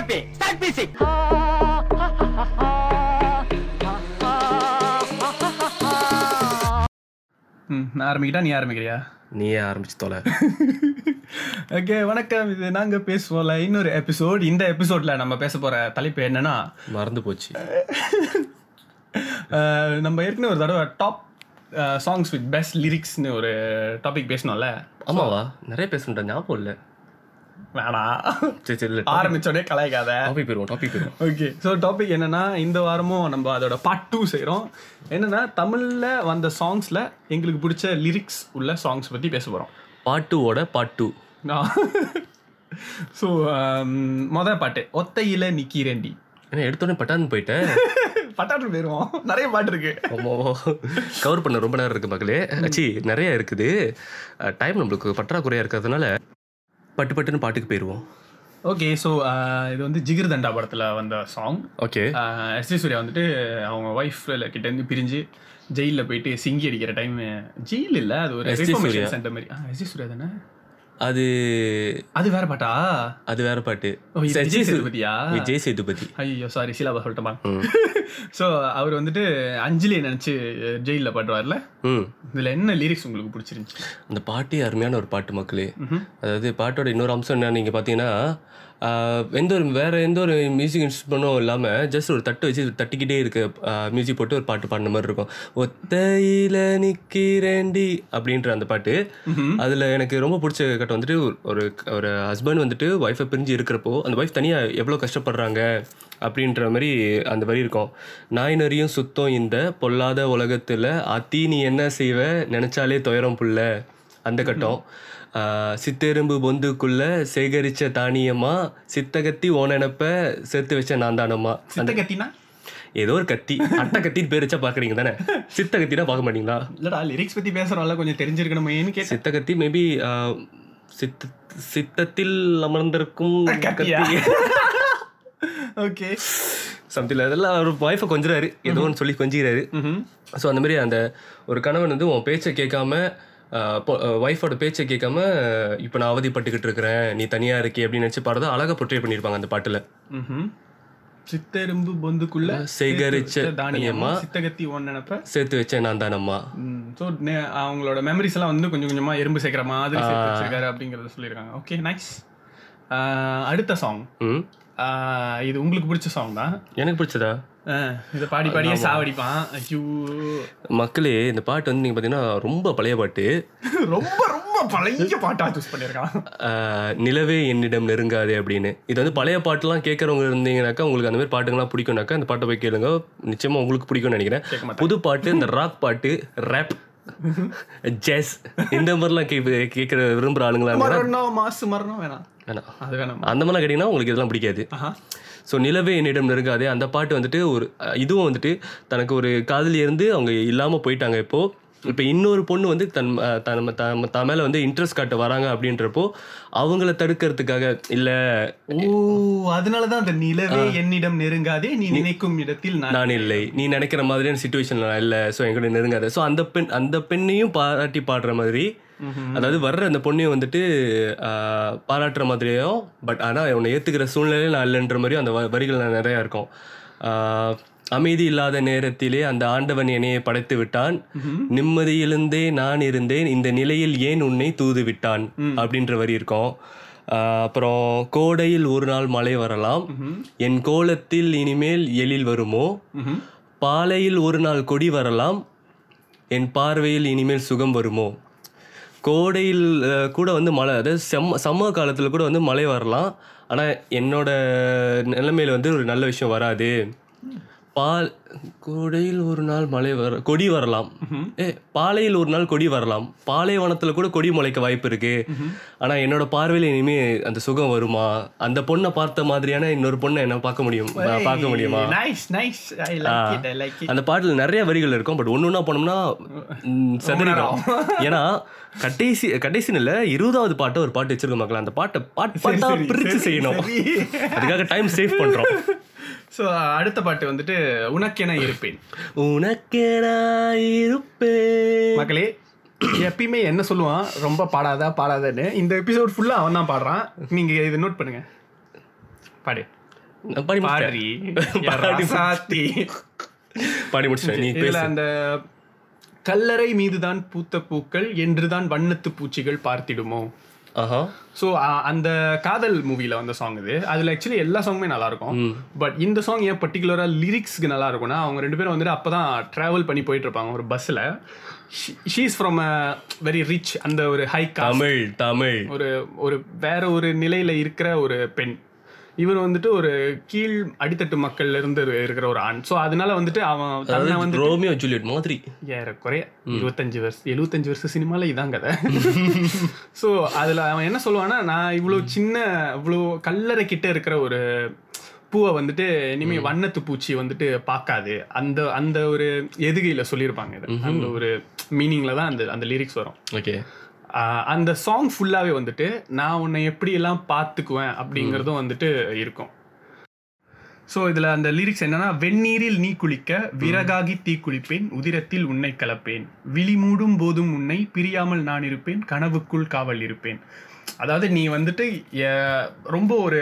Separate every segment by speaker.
Speaker 1: happy. Start music.
Speaker 2: ம் நான் ஆரம்பிக்கிட்டா நீ ஆரம்பிக்கிறியா?
Speaker 3: நீயே ஆரம்பிச்சு தொலை.
Speaker 2: ஓகே வணக்கம். இது நாங்கள் பேசுவோம்ல. இன்னொரு எபிசோட் இந்த எபிசோடில் நம்ம பேச போகிற தலைப்பு என்னன்னா
Speaker 3: மறந்து போச்சு.
Speaker 2: நம்ம ஏற்கனவே ஒரு தடவை டாப் சாங்ஸ் வித் பெஸ்ட் லிரிக்ஸ்னு ஒரு டாபிக் பேசணும்ல
Speaker 3: ஆமாவா? நிறைய பேசுறேன் ஞாபகம் இல்லை.
Speaker 2: வேணாம்
Speaker 3: சரி சரி இல்லை
Speaker 2: ஆரம்பிச்சோடனே கலாய்க்காத.
Speaker 3: டாபிக் போயிடுவோம் டாபிக் போயிடுவோம்.
Speaker 2: ஓகே ஸோ டாபிக் என்னன்னா இந்த வாரமும் நம்ம அதோட பார்ட் டூ செய்கிறோம் என்னன்னா தமிழில் வந்த சாங்ஸில் எங்களுக்கு பிடிச்ச லிரிக்ஸ் உள்ள சாங்ஸ் பற்றி பேச போகிறோம்
Speaker 3: பார்ட் டூவோட பார்ட் டூ
Speaker 2: ஸோ மொதல் பாட்டு ஒத்தையில நிக்கிறேன்டி.
Speaker 3: ஏன்னா எடுத்தோடனே பட்டான்னு போயிட்டேன்.
Speaker 2: பட்டாட்டு போயிருவோம். நிறைய பாட்டு இருக்கு.
Speaker 3: கவர் பண்ண ரொம்ப நேரம் இருக்கு மக்களே. சி நிறைய இருக்குது. டைம் நம்மளுக்கு பற்றாக்குறையா இருக்கிறதுனால பட்டு பட்டுன்னு பாட்டுக்கு போயிடுவோம்.
Speaker 2: ஓகே ஸோ இது வந்து ஜிகிர் தண்டா படத்தில் வந்த சாங்
Speaker 3: ஓகே
Speaker 2: எஸ் சூர்யா வந்துட்டு அவங்க ஒய்ஃப் கிட்டேருந்து பிரிஞ்சு ஜெயிலில் போயிட்டு சிங்கி அடிக்கிற டைம் ஜெயில் இல்லை அது ஒரு சென்டர் மாதிரி. எஸ் சூர்யா தானே?
Speaker 3: அது
Speaker 2: அது வேற பாட்டா?
Speaker 3: அது வேற பாட்டு.
Speaker 2: விஜய் சேதுபதியா?
Speaker 3: விஜய் சேதுபதி.
Speaker 2: ஐயோ சாரி சிலாபா சொல்லிட்டேன்
Speaker 3: ம்.
Speaker 2: ஸோ அவர் வந்துட்டு அஞ்சலியை நினச்சி ஜெயிலில் பாடுவார்ல?
Speaker 3: ம்.
Speaker 2: இதில் என்ன லிரிக்ஸ் உங்களுக்கு பிடிச்சிருந்துச்சு?
Speaker 3: அந்த பாட்டே அருமையான ஒரு பாட்டு மக்களே. அதாவது பாட்டோட இன்னொரு அம்சம் என்ன நீங்கள் பார்த்தீங்கன்னா எந்த ஒரு வேற எந்த ஒரு மியூசிக் இன்ஸ்ட்ருமெண்ட்டும் இல்லாமல் ஜஸ்ட் ஒரு தட்டு வச்சு தட்டிக்கிட்டே இருக்க. மியூசிக் போட்டு ஒரு பாட்டு பாடின மாதிரி இருக்கும். ஒத்தையில நிக்கிறேண்டி அப்படின்ற அந்த பாட்டு. அதில் எனக்கு ரொம்ப பிடிச்ச கட்டம் வந்துட்டு ஒரு- ஒரு ஹஸ்பண்ட் வந்துட்டு ஒய்ஃபை பிரிஞ்சு இருக்கிறப்போ அந்த ஒய்ஃப் தனியாக எவ்வளோ கஷ்டப்படுறாங்க அப்படின்ற மாதிரி அந்த வரி இருக்கும். நாய் நரியும் சுத்தம் இந்த பொல்லாத உலகத்தில் அத்தி நீ என்ன செய்வ? நினச்சாலே துயரம் புள்ள. அந்த கட்டம். சித்தெரும்பு பொந்துக்குள்ள சேகரிச்ச தானியமா சித்தகத்தி ஓனனப்ப சேர்த்து வச்ச நான் தானம்மா
Speaker 2: சித்த கத்தினா
Speaker 3: ஏதோ ஒரு கத்தி. அட்டை கத்தின்னு பேர் வச்சா பார்க்குறீங்க தானே? சித்த கத்தினா பார்க்க மாட்டீங்களா?
Speaker 2: இல்லடா லிரிக்ஸ் பற்றி பேசுகிறோம்ல கொஞ்சம் தெரிஞ்சிருக்கணுமேன்னு கேட்டேன்.
Speaker 3: சித்தகத்தி மேபி சித்த சித்தத்தில் அமர்ந்திருக்கும்? கத்தி.
Speaker 2: ஓகே.
Speaker 3: சம்திங் அதெல்லாம் ஒரு ஒய்ஃபை கொஞ்சிறாரு. ஏதோ ஒன்று சொல்லி கொஞ்சிக்கிறாரு ஸோ அந்த மாதிரி அந்த ஒரு கணவன் வந்து உன் பேச்சை கேட்காம ஒய்ஃபோட பேச்சை கேட்காம இப்போ நான் அவதிப்பட்டுக்கிட்டு இருக்கிறேன் நீ தனியாக இருக்கே அப்படின்னு நினச்சி பாடுறது அழகாக பொற்றே பண்ணியிருப்பாங்க அந்த பாட்டில்.
Speaker 2: சித்தெரும்பு பொந்துக்குள்ள
Speaker 3: சேகரிச்ச
Speaker 2: சேர்த்து வச்ச தானியமா?
Speaker 3: தானியமா.
Speaker 2: சித்தகத்தி ஒன்னு நினைப்ப?
Speaker 3: சேர்த்து வச்சேன் நான் தானம்மா?
Speaker 2: ஸோ அவங்களோட மெமரிஸ் எல்லாம் வந்து கொஞ்சம் கொஞ்சமா எறும்பு சேர்க்கிற மாதிரி அப்படிங்கறத சொல்லியிருக்காங்க. ஓகே நைஸ் அடுத்த சாங் இது உங்களுக்கு பிடிச்ச சாங் தான்.
Speaker 3: எனக்கு பிடிச்சதா?
Speaker 2: இதை பாடி பாடியே சாவடிப்பான். ஐயோ.
Speaker 3: மக்களே இந்த பாட்டு வந்து நீங்கள் பார்த்தீங்கன்னா ரொம்ப பழைய பாட்டு.
Speaker 2: ரொம்ப ரொம்ப பழைய பாட்டா சூஸ் பண்ணியிருக்கான்.
Speaker 3: நிலவே என்னிடம் நெருங்காதே அப்படின்னு. இது வந்து பழைய பாட்டுலாம் கேட்குறவங்க இருந்தீங்கன்னாக்கா உங்களுக்கு அந்த மாதிரி பாட்டுங்கள்லாம் பிடிக்கும்னாக்கா அந்த பாட்டை போய் கேளுங்க. நிச்சயமாக உங்களுக்கு பிடிக்கும்னு நினைக்கிறேன். புது பாட்டு இந்த ராக் பாட்டு ரேப் ஜெஸ் இந்த மாதிரிலாம் கேட்குற விரும்புகிற ஆளுங்களா
Speaker 2: மரணம் மாசு மரணம் வேணாம்.
Speaker 3: வேணாம்.
Speaker 2: அது வேணாம்.
Speaker 3: அந்த மாதிரிலாம் கேட்டிங்கன்னா உங்களுக்கு இதெல்லாம் பிடிக்காது. ஸோ நிலவே என்னிடம் நெருங்காதே. அந்த பாட்டு வந்துட்டு ஒரு இதுவும் வந்துட்டு தனக்கு ஒரு காதலி இருந்து அவங்க இல்லாமல் போயிட்டாங்க இப்போது இப்போ இன்னொரு பொண்ணு வந்து தன் தன் தன் தான் மேலே வந்து இன்ட்ரெஸ்ட் காட்ட வராங்க அப்படின்றப்போ அவங்கள தடுக்கிறதுக்காக இல்லை
Speaker 2: ஓ அதனாலதான் அந்த நிலவே என்னிடம் நெருங்காதே. நீ நினைக்கும் இடத்தில் நான்
Speaker 3: இல்லை. நீ நினைக்கிற மாதிரியான சுச்சுவேஷன் இல்லை. ஸோ எங்கூட நெருங்காத. ஸோ அந்த பெண் அந்த பெண்ணையும் பாராட்டி பாடுற மாதிரி அதாவது வர்ற அந்த பொண்ணையும் வந்துட்டு பாராட்டுற மாதிரியும் பட் ஆனால் உன்னை ஏற்றுக்கிற சூழ்நிலையில் நான் இல்லைன்ற மாதிரியும் அந்த வரிகள் நிறையா இருக்கும். அமைதி இல்லாத நேரத்திலே அந்த ஆண்டவன் என்னையை படைத்து விட்டான். நிம்மதியிலிருந்தே நான் இருந்தேன். இந்த நிலையில் ஏன் உன்னை தூது விட்டான்? அப்படின்ற வரி இருக்கும். அப்புறம் கோடையில் ஒரு நாள் மழை வரலாம். என் கோலத்தில் இனிமேல் எழில் வருமோ. பாலையில் ஒரு நாள் கொடி வரலாம். என் பார்வையில் இனிமேல் சுகம் வருமோ? கோடையில் கூட வந்து மழை. அதாவது செம்ம சம்ம காலத்தில் கூட வந்து மழை வரலாம். ஆனால் என்னோட நிலைமையில் வந்து ஒரு நல்ல விஷயம் வராது. பால் கோடையில் ஒரு நாள் மழை வர கொடி வரலாம். ஏ பாலையில் ஒரு நாள் கொடி வரலாம். பாலைவனத்தில் கூட கொடி முளைக்க வாய்ப்பு இருக்கு. ஆனால் என்னோட பார்வையில் இனிமே அந்த சுகம் வருமா? அந்த பொண்ணை பார்த்த மாதிரியான இன்னொரு பொண்ணை என்ன பார்க்க முடியும். பார்க்க முடியுமா? அந்த பாட்டில் நிறைய வரிகள் இருக்கும். பட் ஒன்று ஒன்றா போனோம்னா செதறிடும். ஏன்னா கடைசி கடைசின்னு இல்லை இருபதாவது பாட்டை ஒரு பாட்டு வச்சிருக்க மக்கள். அந்த பாட்டை பாட்டு பிரித்து செய்யணும். அதுக்காக டைம் சேவ் பண்றோம்.
Speaker 2: ஸோ அடுத்த பாட்டு வந்துட்டு உனக்கென இருப்பேன்.
Speaker 3: உனக்கே நான் இருப்பேன்.
Speaker 2: மக்களே எப்பயுமே என்ன சொல்லுவான்? ரொம்ப பாடாதா பாடாதன்னு. இந்த எபிசோட் ஃபுல்லா அவன் தான் பாடுறான். நீங்க இதை நோட் பண்ணுங்க. பாடு.
Speaker 3: பாடி.
Speaker 2: பாடி.
Speaker 3: பாடி
Speaker 2: இதுல அந்த கல்லறை மீதுதான் பூத்த பூக்கள் என்றுதான் வண்ணத்து பூச்சிகள் பார்த்திடுமோ? ஸோ அந்த காதல் மூவில வந்த சாங் இது அதுல ஆக்சுவலி எல்லா சாங்குமே நல்லா இருக்கும் பட் இந்த சாங் ஏன் பர்டிகுலரா லிரிக்ஸ்க்கு நல்லா இருக்கும்னா அவங்க ரெண்டு பேரும் வந்துட்டு அப்பதான் டிராவல் பண்ணி போயிட்டு இருப்பாங்க ஒரு பஸ்ல she's from a very rich அந்த ஒரு ஹை
Speaker 3: தமிழ் தமிழ்.
Speaker 2: ஒரு ஒரு வேற ஒரு நிலையில இருக்கிற ஒரு பெண். இவர் வந்துட்டு ஒரு கீழ் அடித்தட்டு மக்கள்ல இருந்து இருக்கிற ஒரு ஆண். ஸோ அதனால வந்துட்டு அவன் தன்னை வந்து
Speaker 3: ரோமியோ ஜூலியட் மாதிரி.
Speaker 2: ஏறக்குறைய இருபத்தஞ்சு வருஷம் எழுபத்தஞ்சு வருஷம் சினிமால இதான் கதை. ஸோ அதுல அவன் என்ன சொல்லுவான்னா நான் இவ்வளோ சின்ன இவ்வளோ கல்லறை கிட்ட இருக்கிற ஒரு பூவை வந்துட்டு இனிமே வண்ணத்து பூச்சி வந்துட்டு பார்க்காது. அந்த அந்த ஒரு எதுகையில சொல்லியிருப்பாங்க இது. அந்த ஒரு மீனிங்ல தான் அந்த அந்த லிரிக்ஸ் வரும்.
Speaker 3: ஓகே
Speaker 2: அந்த சாங் ஃபுல்லாவே வந்துட்டு நான் உன்னை எப்படி எல்லாம் பார்த்துக்குவேன் அப்படிங்கிறதும் வந்துட்டு இருக்கும். ஸோ இதுல அந்த லிரிக்ஸ் என்னன்னா வெந்நீரில் நீ குளிக்க விறகாகி தீ குளிப்பேன் உதிரத்தில் உன்னை கலப்பேன். விழி மூடும் போதும் உன்னை பிரியாமல் நான் இருப்பேன் கனவுக்குள் காவல் இருப்பேன். அதாவது நீ வந்துட்டு ரொம்ப ஒரு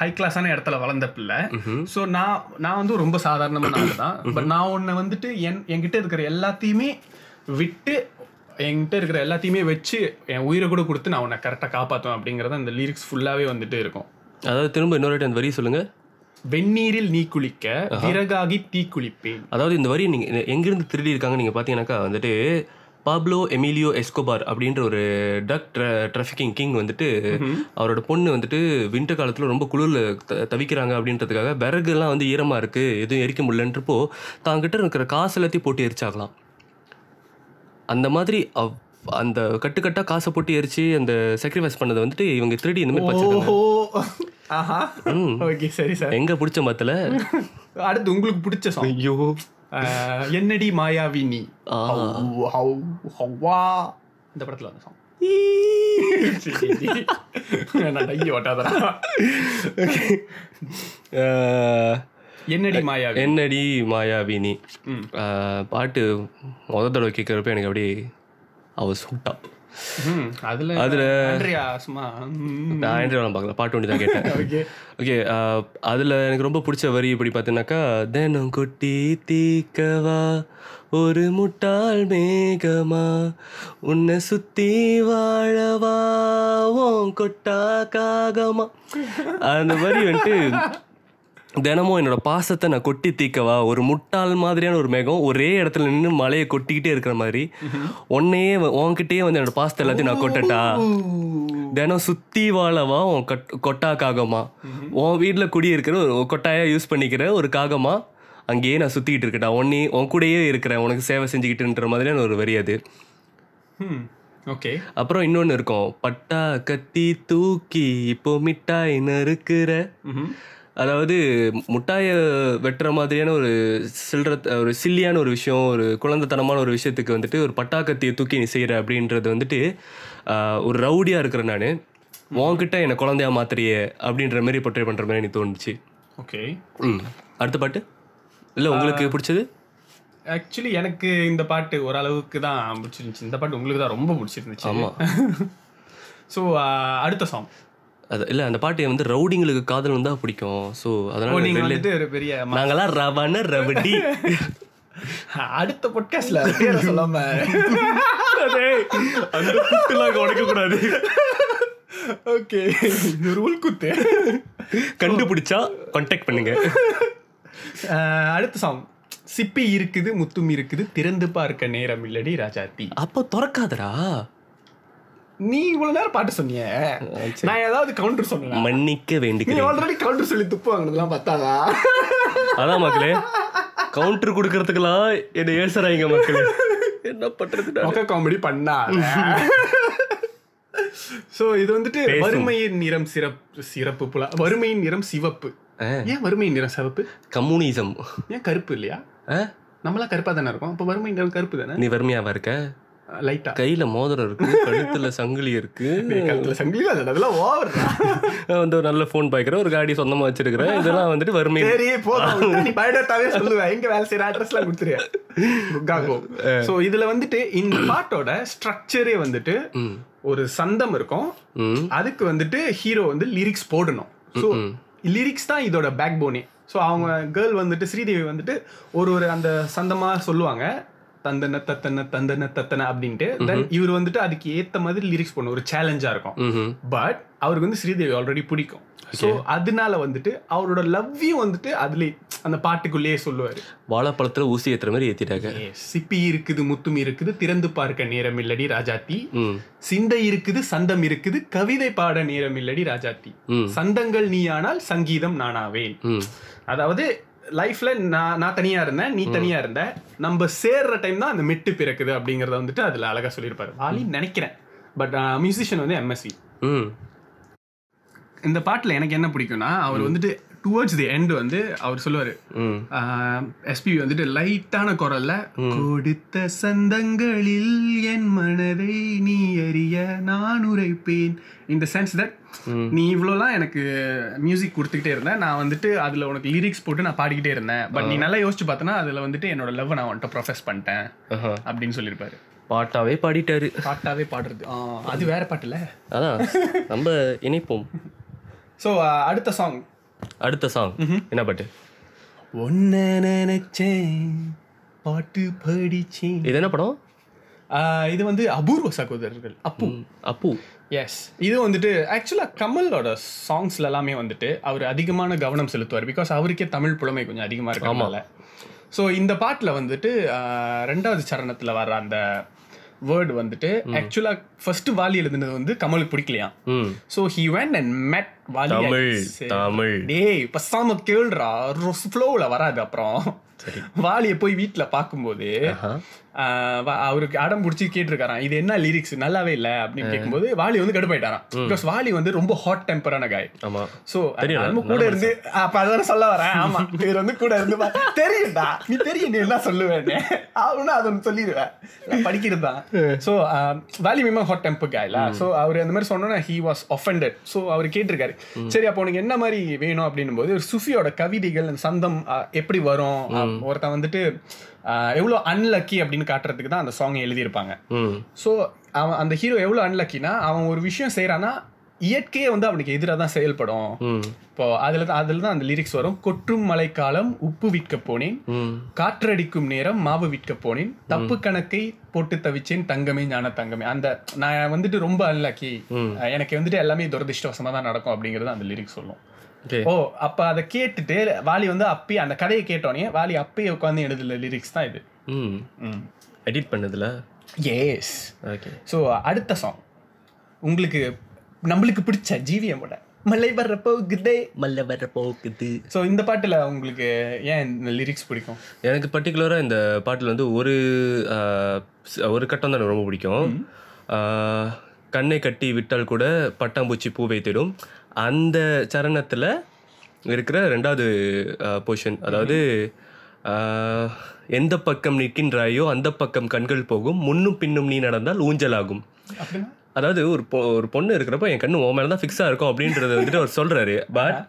Speaker 2: ஹை கிளாஸான இடத்துல வளர்ந்த பிள்ளை. ஸோ நான் நான் வந்து ரொம்ப சாதாரணமான ஆள் தான் பட் நான் உன்னை வந்துட்டு என் என்கிட்ட இருக்கிற எல்லாத்தையுமே விட்டு என்கிட்ட இருக்கிற எல்லாத்தையுமே வச்சு என் உயிரை கூட கொடுத்து நான் உன்னை கரெக்டாக காப்பாற்றுவேன் அப்படிங்கிறது அந்த லிரிக்ஸ் ஃபுல்லாகவே வந்துட்டு இருக்கும்.
Speaker 3: அதாவது திரும்ப இன்னொரு வாட்டி அந்த வரி சொல்லுங்க.
Speaker 2: வெந்நீரில் நீ குளிக்க விறகாகி தீ குளிப்பேன்.
Speaker 3: அதாவது இந்த வரி நீங்க எங்கிருந்து திருடி இருக்காங்க நீங்க பாத்தீங்கன்னாக்கா வந்துட்டு பாப்லோ எமிலியோ எஸ்கோபார் அப்படின்ற ஒரு ட்ரக் ட்ராஃபிக்கிங் கிங் வந்துட்டு அவரோட பொண்ணு வந்துட்டு வின்டர் காலத்துல ரொம்ப குளிர்ல தவிக்கிறாங்க அப்படின்றதுக்காக விறகுலாம் வந்து ஈரமா இருக்கு எதுவும் எரிக்க முடியலன்றப்போ தாங்கிட்ட இருக்கிற காசு எல்லாத்தையும் போட்டு எரிச்சாகலாம் அந்த மாதிரி அவ்- அந்த கட்டுக்கட்டா காசை போட்டு எரிச்சு அந்த சாக்ரிஃபைஸ் பண்ணதை வந்துட்டு இவங்க திருடி இந்த மாதிரி
Speaker 2: ஆஹா. ஓகே சரி சார்.
Speaker 3: எங்க பிடிச்ச மத்துல
Speaker 2: அடுத்து உங்களுக்கு பிடிச்ச சாங்
Speaker 3: ஐயோ.
Speaker 2: என்னடி மாயாவி நீ? ஹவ்- ஹவ்- ஹவ்வா. இந்த படத்துல வந்த சாங் நான் டையை ஓட்டாதடா.
Speaker 3: அஹ்,
Speaker 2: என்னடி மாயாவி?
Speaker 3: என்னடி மாயாவினி பாட்டு முத தடவை கேட்குறப்ப எனக்கு அப்படியே அவ சூட்டா.
Speaker 2: அதுல
Speaker 3: அதுல-
Speaker 2: சும்மா
Speaker 3: நான் ஆண்ட்ரியாலாம் பார்க்கல. பாட்டு ஒண்டி தான் கேட்டேன்
Speaker 2: ஓகே
Speaker 3: அதில் எனக்கு ரொம்ப பிடிச்ச வரி இப்படி பார்த்தீங்கன்னாக்கா தினம் கொட்டி தீக்கவா ஒரு முட்டாள் மேகமா உன்னை சுத்தி வாழவா உன் கொட்டா காகமா. அந்த வரி வந்துட்டு தினமும் என்னோட பாசத்தை நான் கொட்டி தீக்கவா? ஒரு முட்டாள் மாதிரியான ஒரு மேகம் ஒரே இடத்துல நின்று மலையை கொட்டிக்கிட்டே இருக்கிற மாதிரி. உன்னையே உன்கிட்டயே வந்து என்னோட பாசத்தை எல்லாத்தையும் நான் கொட்டட்டா? தினம் சுத்தி வாழவா? உன் கட் கொட்டா காகமா? உன் வீட்டில் குடி இருக்கிற ஒரு கொட்டாயா யூஸ் பண்ணிக்கிற ஒரு காகமா? அங்கேயே நான் சுத்திக்கிட்டு இருக்கட்டா உன்னே உன் கூடயே இருக்கிறேன். உனக்கு சேவை செஞ்சுக்கிட்டுன்ற மாதிரியான ஒரு வரி அது.
Speaker 2: ஓகே
Speaker 3: அப்புறம் இன்னொன்று இருக்கும். பட்டா கத்தி தூக்கி இப்போ மிட்டாய் நறுக்கிற.
Speaker 2: ம்ஹும்.
Speaker 3: அதாவது முட்டாயை வெட்டுற மாதிரியான ஒரு சில்லற ஒரு சில்லியான ஒரு விஷயம் ஒரு குழந்தைத்தனமான ஒரு விஷயத்துக்கு வந்துட்டு ஒரு பட்டாக்கத்தியை தூக்கி நீ செய்கிற அப்படின்றது வந்துட்டு ஒரு ரவுடியாக இருக்கிற நான். உன்கிட்ட என்னை குழந்தையா மாத்திரியே அப்படின்ற மாதிரி பொட்டை பண்ணுற மாதிரி எனக்கு தோணுச்சு.
Speaker 2: ஓகே
Speaker 3: ம். அடுத்த பாட்டு? இல்லை உங்களுக்கு பிடிச்சது?
Speaker 2: ஆக்சுவலி எனக்கு இந்த பாட்டு ஓரளவுக்கு தான் பிடிச்சிருந்துச்சு. இந்த பாட்டு உங்களுக்கு தான் ரொம்ப பிடிச்சிருந்துச்சு.
Speaker 3: ஆமாம்
Speaker 2: ஸோ அடுத்த சாங்
Speaker 3: அது இல்லை அந்த பாட்டு வந்து ரவுடிங்களுக்கு காதல் வந்தா பிடிக்கும். ஸோ அதனால
Speaker 2: நீங்க வந்துட்டு ஒரு பெரிய
Speaker 3: நாங்களாம் ரவன ரவடி.
Speaker 2: அடுத்த பாட்காஸ்ட்ல பேரை சொல்லாம.
Speaker 3: அந்த குட்டுலாம் உடைக்க கூடாது.
Speaker 2: ஓகே ரூல் குத்து.
Speaker 3: கண்டுபிடிச்சா கான்டாக்ட் பண்ணுங்க.
Speaker 2: அடுத்த சாங் சிப்பி இருக்குது முத்தும் இருக்குது திறந்து பார்க்க நேரம் இல்லடி ராஜாத்தி.
Speaker 3: அப்போ திறக்காதடா.
Speaker 2: நீ இவ்வளவு நேரம் பாட்டு சொன்னிய. நான் ஏதாவது கவுண்டர் சொன்னேன்?
Speaker 3: மன்னிக்க
Speaker 2: நீ
Speaker 3: வேண்டிக்கிறேன்
Speaker 2: ஆல்ரெடி கவுண்டர் சொல்லி துப்பு வாங்கினதுலாம் பத்தாதா?
Speaker 3: அதான் மக்களே கவுண்டர் கொடுக்கறதுக்கெல்லாம் என்ன ஏசறாங்க மக்களே. என்ன பண்றது?
Speaker 2: மொக்க காமெடி பண்ணா சோ இது வந்துட்டு. வறுமையின் நிறம் சிறப்பு சிறப்பு புலா வறுமையின் நிறம் சிவப்பு. ஏன் வறுமையின் நிறம் சிவப்பு?
Speaker 3: கம்யூனிசம்.
Speaker 2: ஏன் கருப்பு இல்லையா? நம்மளா கருப்பா தானே இருக்கும். அப்ப வறுமை நிறம் கருப்பு தானே?
Speaker 3: நீ வறுமையாவா இருக்க?
Speaker 2: லைட்டா.
Speaker 3: கையில மோதிரம் இருக்கு கழுத்துல சங்கிலி இருக்கு.
Speaker 2: கருத்துல சங்கிலி அதெல்லாம் ஓவர்
Speaker 3: வந்து ஒரு நல்ல ஃபோன் பாய்க்கிறேன் ஒரு காடி சொந்தமா வச்சிருக்கிறேன். இதெல்லாம் வந்துட்டு வறுமை
Speaker 2: சரி போதும். நீ பயோடேட்டாவே சொல்லுவேன். எங்க வேலை செய்யற அட்ரஸ்லாம் கொடுத்துரு. குக்காகோ சோ இதுல வந்துட்டு இந்த பாட்டோட ஸ்ட்ரக்சரே வந்துட்டு ஒரு சந்தம் இருக்கும். அதுக்கு வந்துட்டு ஹீரோ வந்து லிரிக்ஸ் போடணும். ஸோ லிரிக்ஸ் தான் இதோட பேக் போனே ஸோ அவங்க கேர்ள் வந்துட்டு ஸ்ரீதேவி வந்துட்டு ஒரு ஒரு அந்த சந்தமா சொல்லுவாங்க. தந்தன தத்தன தந்தன தத்தன அப்படின்ட்டு தென் இவர் வந்துட்டு அதுக்கு ஏத்த மாதிரி லிரிக்ஸ் பண்ணும் ஒரு சேலஞ்சா இருக்கும். பட் அவருக்கு வந்து ஸ்ரீதேவி ஆல்ரெடி பிடிக்கும். ஸோ அதனால வந்துட்டு அவரோட லவ்வையும் வந்துட்டு அதுலயே அந்த பாட்டுக்குள்ளேயே சொல்லுவாரு.
Speaker 3: வாழைப்பழத்துல ஊசி ஏத்துற மாதிரி ஏத்திட்டாங்க.
Speaker 2: சிப்பி இருக்குது முத்தும் இருக்குது திறந்து பார்க்க நேரம் இல்லடி ராஜாத்தி. சிந்தை இருக்குது சந்தம் இருக்குது கவிதை பாட நேரம் இல்லடி ராஜாத்தி. சந்தங்கள் நீயானால் சங்கீதம் நானாவேன். அதாவது லைஃப்ல நான் நான் தனியா இருந்தேன் நீ தனியா இருந்த. நம்ம சேர்ற டைம் தான் அந்த மெட்டு பிறக்குது அப்படிங்கறத வந்துட்டு அதுல அழகா சொல்லியிருப்பாரு. வாலின்னு நினைக்கிறேன். பட் மியூசிஷியன் வந்து எம்எஸ்வி
Speaker 3: ம்.
Speaker 2: இந்த பாட்டுல எனக்கு என்ன பிடிக்கும்னா அவர் வந்துட்டு டுவர்ட்ஸ் தி எண்ட் வந்து அவர் சொல்லுவாரு
Speaker 3: ம்.
Speaker 2: எஸ்பி வந்துட்டு லைட்டான குரல்ல கொடுத்த சந்தங்களில் என் மனதை நீ அறிய நான் உரைப்பேன். இந்த சென்ஸ் தட் நீ இவ்வளோலாம் எனக்கு மியூசிக் கொடுத்துக்கிட்டே இருந்தேன் நான் வந்துட்டு அதில் உனக்கு லிரிக்ஸ் போட்டு நான் பாடிக்கிட்டே இருந்தேன். பட் நீ நல்லா யோசிச்சு பார்த்தனா அதில் வந்துட்டு என்னோட லவ் நான் வந்துட்டு ப்ரொஃபஸ் பண்ணிட்டேன். அப்படின்னு சொல்லியிருப்பாரு.
Speaker 3: பாட்டாவே பாடிட்டாரு.
Speaker 2: பாட்டாவே பாடுறது. அது வேற பாட்டுல.
Speaker 3: அதான். நம்ம இணைப்போம்.
Speaker 2: ஸோ அடுத்த சாங்
Speaker 3: அடுத்த சாங் என்ன பாட்டு?
Speaker 2: ஒன்ன நினைச்சேன் பாட்டு படிச்சேன்.
Speaker 3: இது என்ன படம்?
Speaker 2: இது வந்து அபூர்வ சகோதரர்கள் அப்பு.
Speaker 3: அப்பு.
Speaker 2: எஸ் இது வந்துட்டு ஆக்சுவலாக கமலோட சாங்ஸ்ல எல்லாமே வந்துட்டு அவர் அதிகமான கவனம் செலுத்துவார். பிகாஸ் அவருக்கே தமிழ் புலமை கொஞ்சம் அதிகமாக இருக்கனால ஸோ இந்த பாட்டில் வந்துட்டு ரெண்டாவது சரணத்தில் வர்ற அந்த வேர்டு வந்துட்டு ஆக்சுவலாக ஃபர்ஸ்ட் வாலி எழுதுனது வந்து கமலுக்கு பிடிக்கலையாம்
Speaker 3: ம்.
Speaker 2: ஸோ ஹி வெண்ட் அண்ட் மெட் வாலி
Speaker 3: தமிழ்
Speaker 2: டேய் பசாம கேள்றா ஃப்ளோவில் வராது அப்புறம். வாலியை போய் வீட்டில் பார்க்கும்போது வா- அவருக்கு அடம் பிடிச்சி கேட்டிருக்காராம். இது என்ன லிரிக்ஸ் நல்லாவே இல்லை. அப்படின்னு கேட்கும்போது வாலி வந்து கடுப்பாயிட்டாராம். பிகாஸ் வாலி வந்து ரொம்ப ஹாட் டெம்பரான காய்
Speaker 3: ஆமா.
Speaker 2: சோ
Speaker 3: தெரியும்,
Speaker 2: நம்ம கூட இருந்து அப்ப அதான் சொல்ல வரேன். ஆமா. இவர் வந்து கூட இருந்து தெரியும்டா. நீ தெரியும் நீ என்ன சொல்லுவேன்னு. அவனு அதை ஒன்று சொல்லிடுவேன். படிக்கிறது தான். ஸோ வாலி மிமா ஹாட் டெம்பர் காய்ல ஸோ அவர் அந்த மாதிரி சொன்னோன்னா ஹி வாஸ் ஒஃபெண்டட் ஸோ அவர் கேட்டிருக்காரு. சரி அப்போ உனக்கு என்ன மாதிரி வேணும் அப்படின்னும் போது ஒரு சுஃபியோட கவிதைகள் சந்தம் எப்படி வரும்? ஒருத்தன் வந்துட்டு எவ்வளோ அன்லக்கி அப்படின்னு காட்டுறதுக்கு தான் அந்த சாங் எழுதியிருப்பாங்க. ஸோ அவன் அந்த ஹீரோ எவ்வளோ அன்லக்கினா அவன் ஒரு விஷயம் செய்கிறான்னா இயற்கையே வந்து அவனுக்கு எதிராக தான் செயல்படும். இப்போ அதில் தான் அதில் தான் அந்த லிரிக்ஸ் வரும். கொற்றும் மழைக்காலம் உப்பு விற்க போனேன். காற்றடிக்கும் நேரம் மாவு விற்க போனேன். தப்பு கணக்கை போட்டு தவிச்சேன். தங்கமே ஞான தங்கமே. அந்த நான் வந்துட்டு ரொம்ப அன்லக்கி எனக்கு வந்துட்டு எல்லாமே துரதிருஷ்டவசமாக தான் நடக்கும் அப்படிங்கிறது அந்த லிரிக்ஸ் சொல்லும். ஓ அப்ப அதை கேட்டுட்டு வாலி வந்து அப்பயே அந்த கதையை கேட்டோன்னே வாலி அப்பயே உட்காந்து எழுதுல லிரிக்ஸ் தான் இது.
Speaker 3: எடிட் பண்ணதுல?
Speaker 2: Yes
Speaker 3: okay.
Speaker 2: ஸோ அடுத்த சாங் உங்களுக்கு நம்மளுக்கு பிடிச்ச ஜீவியமோட மலை வர்ற போகுதே.
Speaker 3: மல்ல வர போக்குது
Speaker 2: ஸோ இந்த பாட்டில் உங்களுக்கு ஏன் இந்த லிரிக்ஸ் பிடிக்கும்?
Speaker 3: எனக்கு பர்டிகுலராக இந்த பாட்டில் வந்து ஒரு ஒரு கட்டம் தான் எனக்கு ரொம்ப பிடிக்கும். கண்ணை கட்டி விட்டால் கூட பட்டாம்பூச்சி பூவை தேடும். அந்த சரணத்தில் இருக்கிற ரெண்டாவது பொசிஷன் அதாவது எந்த பக்கம் நிற்கின்றாயோ அந்த பக்கம் கண்கள் போகும். முன்னும் பின்னும் நீ நடந்தால் ஊஞ்சலாகும். அதாவது ஒரு பொ ஒரு பொண்ணு இருக்கிறப்ப என் கண்ணு உன் மேலே தான் ஃபிக்ஸாக இருக்கும் அப்படின்றத வந்துட்டு அவர் சொல்கிறாரு பட்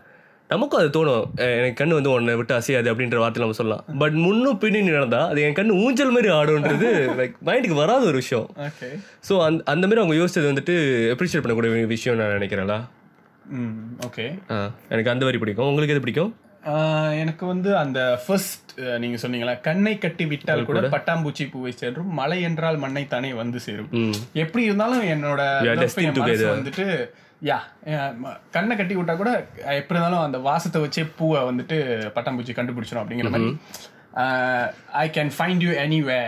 Speaker 3: நமக்கும் அது தோணும். எனக்கு கண்ணு வந்து உன்னை விட்டு அசையாது அப்படின்ற வார்த்தை நம்ம சொல்லலாம். பட் முன்னும் பின்னி நடந்தா அது என் கண்ணு ஊஞ்சல் மாதிரி ஆடுன்றது லைக் மைண்டுக்கு வராத ஒரு விஷயம். ஸோ அந்த அந்த மாதிரி அவங்க யோசிச்சது வந்துட்டு அப்ரிஷியேட் பண்ணக்கூடிய விஷயம் நான் நினைக்கிறேன்ல.
Speaker 2: ம் ஓகே
Speaker 3: ஆ, எனக்கு அந்த வரி பிடிக்கும். உங்களுக்கு எது பிடிக்கும்?
Speaker 2: எனக்கு வந்து அந்த ஃபர்ஸ்ட் நீங்க சொன்னீங்களா கண்ணை கட்டி விட்டால் கூட பட்டாம்பூச்சி பூவை சேரும். மழை என்றால் மண்ணை தானே வந்து சேரும். எப்படி இருந்தாலும் என்னோட. வந்துட்டு யா கண்ணை கட்டி விட்டா கூட எப்படி இருந்தாலும் அந்த வாசத்தை வச்சே பூவை வந்துட்டு பட்டாம்பூச்சி கண்டுபிடிச்சிடும் அப்படிங்கிற மாதிரி. I can find you anyway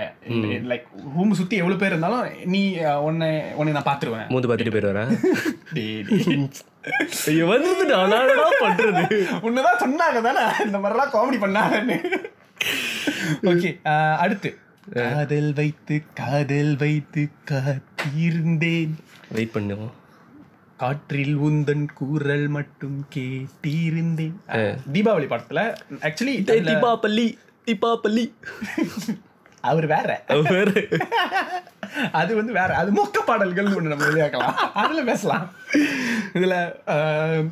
Speaker 2: like room சுத்தி எவ்வளவு பேர் இருந்தாலும் நீ உன்னை உன்னை நான் பாத்துருவேன்
Speaker 3: மூந்து பார்த்துட்டு போயிட்டு வரேன்
Speaker 2: டேய், டேய்.
Speaker 3: ஐயோ வந்துட்டு. நான் என்னடா பண்றது?
Speaker 2: உன்னதான் சொன்னாங்க தானே. இந்த மாதிரிலாம் காமெடி பண்ணாங்கன்னு ஓகே அடுத்து. காதல் வைத்து காதல் வைத்து காத்திருந்தேன்.
Speaker 3: வெயிட் பண்ணுவோம்
Speaker 2: காற்றில் உந்தன் கூறல் மட்டும் கேட்டிருந்தேன். தீபாவளி படத்துல ஆக்சுவலி
Speaker 3: தீபாவளி தீபாவளி
Speaker 2: அவர் வேற. அது வந்து வேற. அது மொக்க பாடல்கள்னு ஒண்ணு நம்ம வெளியாக்கலாம் அதுல பேசலாம். இதுல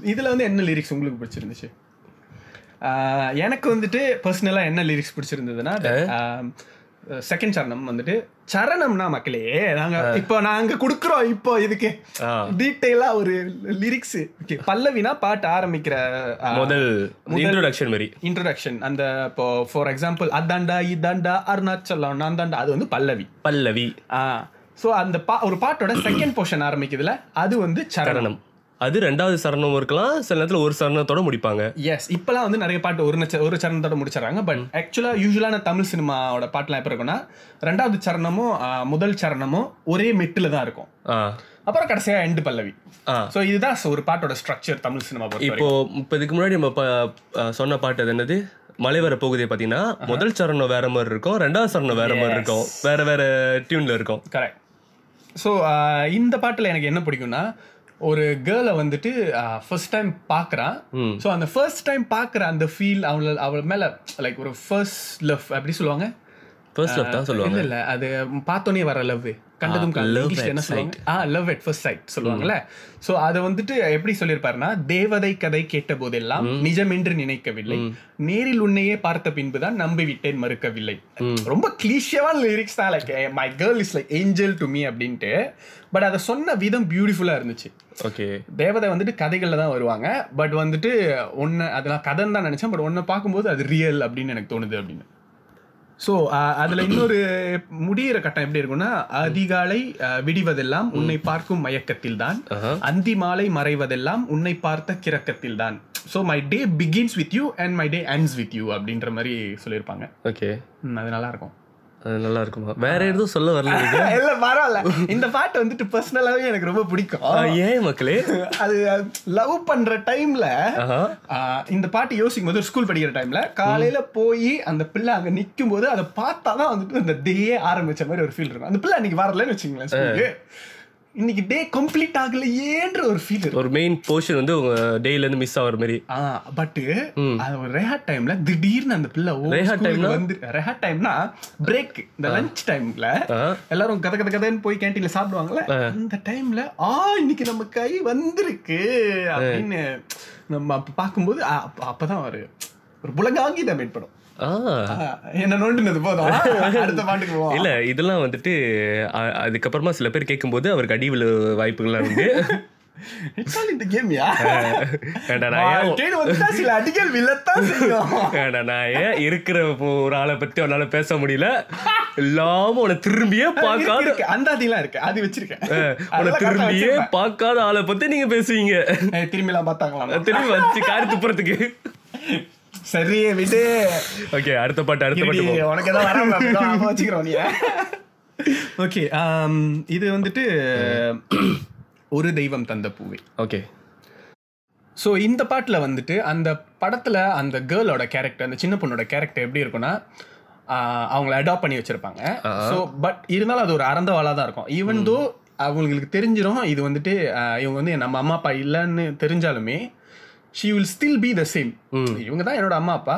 Speaker 2: இதுல வந்து என்ன லிரிக்ஸ் உங்களுக்கு பிடிச்சிருந்துச்சு? ஆஹ், எனக்கு வந்துட்டு பர்சனலா என்ன லிரிக்ஸ் பிடிச்சிருந்ததுன்னா செகண்ட் சரணம் வந்துட்டு சரணம்னா மக்களே நாங்க இப்போ நாங்க குடுக்குறோம் இப்போ இதுக்கு. டீட்டெயிலா ஒரு லிரிக்ஸ் ஓகே பல்லவினா பாட்டு ஆரம்பிக்கிற
Speaker 3: முதல் இன்ட்ரோடக்ஷன் மாதிரி
Speaker 2: இன்ட்ரோடக்ஷன் அந்த இப்போ ஃபார் எக்ஸாம்பிள் அதாண்டா இதாண்டா அருணாச்சலம் நான் தாண்டா அது வந்து பல்லவி.
Speaker 3: பல்லவி.
Speaker 2: ஆ. ஸோ அந்த பா ஒரு பாட்டோட செகண்ட் போர்ஷன் ஆரம்பிக்குதுல அது வந்து சரணம்.
Speaker 3: அது ரெண்டாவது சரணம் இருக்கலாம். சில நேரத்துல ஒரு சரணத்தோட முடிப்பாங்க.
Speaker 2: எஸ் இப்போலாம் வந்து நிறைய பாட்டு ஒரு நச்ச ஒரு சரணத்தோட முடிச்சிடறாங்க. பட் ஆக்சுவலாக யூஸ்வலான தமிழ் சினிமாவோட பாட்டுலாம் எப்படி இருக்கும்னா ரெண்டாவது சரணமும் முதல் சரணமும் ஒரே மெட்டில் தான் இருக்கும். அப்புறம் கடைசியாக எண்டு பல்லவி.
Speaker 3: ஆ.
Speaker 2: ஸோ இதுதான் ஒரு பாட்டோட ஸ்ட்ரக்சர் தமிழ் சினிமா
Speaker 3: இப்போ இப்போ இதுக்கு முன்னாடி நம்ம சொன்ன பாட்டு அது என்னது? மலை வர போகுதே பாத்தீங்கன்னா முதல் சரணம் வேற மாதிரி இருக்கும். ரெண்டாவது சரணம் வேற மாதிரி இருக்கும். வேற வேற டியூன்ல இருக்கும்.
Speaker 2: கரெக்ட் ஸோ இந்த பாட்டில் எனக்கு என்ன பிடிக்கும்னா ஒரு கேர்ளை வந்துட்டு ஃபர்ஸ்ட் டைம் பார்க்குறான். ஸோ அந்த ஃபர்ஸ்ட் டைம் பார்க்குற அந்த ஃபீல் அவள அவள் மேலே லைக் ஒரு ஃபர்ஸ்ட் லவ் அப்படி சொல்லுவாங்க?
Speaker 3: ஃபர்ஸ்ட் லவ் தான் சொல்லுவாங்க.
Speaker 2: இல்ல அது பார்த்தோன்னே வர லவ் கண்டதும்
Speaker 3: at
Speaker 2: என்ன சொல்லுவாங்க? A love at first sight சொல்லுவாங்கல்ல? சோ அதை வந்துட்டு எப்படி சொல்லியிருப்பாருன்னா தேவதை கதை கேட்ட போதெல்லாம் நிஜமென்று நினைக்கவில்லை. நேரில் உன்னையே பார்த்த பின்புதான் நம்பி விட்டேன் மறுக்கவில்லை ரொம்ப கிளீஷியவான லிரிக்ஸ் தான் like my girl is like angel to me அப்படின்ட்டு. பட் அதை சொன்ன விதம் பியூட்டிஃபுல்லா இருந்துச்சு.
Speaker 3: ஓகே
Speaker 2: தேவதை வந்துட்டு கதைகள்ல தான் வருவாங்க. பட் வந்துட்டு ஒன்னு அதெல்லாம் கதைன்னு தான் நினைச்சேன். பட் ஒன்னு பார்க்கும்போது அது ரியல் அப்படின்னு எனக்கு தோணுது அப்படின்னு. ஸோ அதுல இன்னொரு முடியிற கட்டம் எப்படி இருக்கும்னா அதிகாலை அஹ், விடிவதெல்லாம் உன்னை பார்க்கும் மயக்கத்தில் தான். அந்தி மாலை மறைவதெல்லாம் உன்னை பார்த்த கிறக்கத்தில் தான் so my day begins with you and my day ends with you அப்படின்ற மாதிரி சொல்லியிருப்பாங்க.
Speaker 3: ஓகே
Speaker 2: அது நல்லா இருக்கும்.
Speaker 3: நல்லா இருக்குமா வேற எதுவும் சொல்ல வரல
Speaker 2: இல்ல பரவாயில்ல. இந்த பாட்டு வந்துட்டு பர்சனலாவே எனக்கு ரொம்ப பிடிக்கும்.
Speaker 3: ஏன் மக்களே?
Speaker 2: அது லவ் பண்ற டைம்ல இந்த பாட்டு யோசிக்கும் போது ஸ்கூல் படிக்கிற டைம்ல காலையில போய் அந்த பிள்ளை அங்க நிக்கும் போது அதை பார்த்தா தான் வந்துட்டு அந்த டேயே ஆரம்பிச்ச மாதிரி ஒரு ஃபீல் இருக்கும். அந்த பிள்ளை அன்னைக்கு வரலன்னு வச்சுங்களேன் இன்னைக்கு டே கம்ப்ளீட் ஆகலையேன்ற ஒரு ஃபீல்
Speaker 3: ஒரு மெயின் போர்ஷன் வந்து உங்க டேல இருந்து மிஸ் ஆகுற மாதிரி.
Speaker 2: பட் அது ஒரு ரெஹாட் டைம்ல திடீர்னு அந்த பிள்ளை ஸ்கூலுக்கு
Speaker 3: timeனா?
Speaker 2: வந்து ரெஹாட் டைம்னா பிரேக் இந்த லஞ்ச் டைம்ல
Speaker 3: ஆ.
Speaker 2: எல்லாரும் கத கத கதன்னு போய் கேண்டீன்ல சாப்பிடுவாங்கல்ல அந்த டைம்ல ஆ இன்னைக்கு நம்ம கை வந்திருக்கு அப்படின்னு நம்ம அப்ப பார்க்கும்போது ஆ, அப்ப- அப்பதான் ஒரு ஒரு புலகாங்கிதம் ஏற்படும்.
Speaker 3: ஆ
Speaker 2: ஆ, என்ன நோண்டுனது போதும். அடுத்த பாட்டுக்கு போவோம்.
Speaker 3: இல்ல இதெல்லாம் வந்துட்டு அதுக்கப்புறமா சில பேர் கேட்கும்போது அவருக்கு அடி விழு வாய்ப்புகள்லாம் உண்டு. இருக்கிற ஒரு ஆளை பத்தி உன்னால பேச முடியல? இல்லாம உன்னை திரும்பியே பார்க்காத
Speaker 2: இருக்கு. அந்த அதிலாம் இருக்கு. அது வச்சிருக்கேன். ஆ
Speaker 3: திரும்பியே. பார்க்காத ஆளை பத்தி நீங்க பேசுவீங்க.
Speaker 2: திரும்பி எல்லாம் பார்த்தாங்களாம்?
Speaker 3: திரும்பி வச்சு காரி துப்புறதுக்கு.
Speaker 2: சரி விடு.
Speaker 3: ஓகே அடுத்த பாட்டு அடுத்த பாட்டு.
Speaker 2: உனக்கு ஏதாவது வராம வச்சுக்கிறோம் நீ. ஓகே இது வந்துட்டு ஒரு தெய்வம் தந்த பூவே.
Speaker 3: ஓகே
Speaker 2: ஸோ இந்த பாட்டில் வந்துட்டு அந்த படத்தில் அந்த கேர்ளோட கேரக்டர் அந்த சின்ன பொண்ணோட கேரக்டர் எப்படி இருக்கும்னா ஆஹ் அவங்கள அடாப்ட் பண்ணி வச்சிருப்பாங்க. ஸோ பட் இருந்தாலும் அது ஒரு அறந்தவாளாக தான் இருக்கும். ஈவன் தோ அவங்களுக்கு தெரிஞ்சிடும் இது வந்துட்டு இவங்க வந்து நம்ம அம்மா அப்பா இல்லைன்னு தெரிஞ்சாலுமே she will still be the same இவங்க தான் என்னோட அம்மா அப்பா.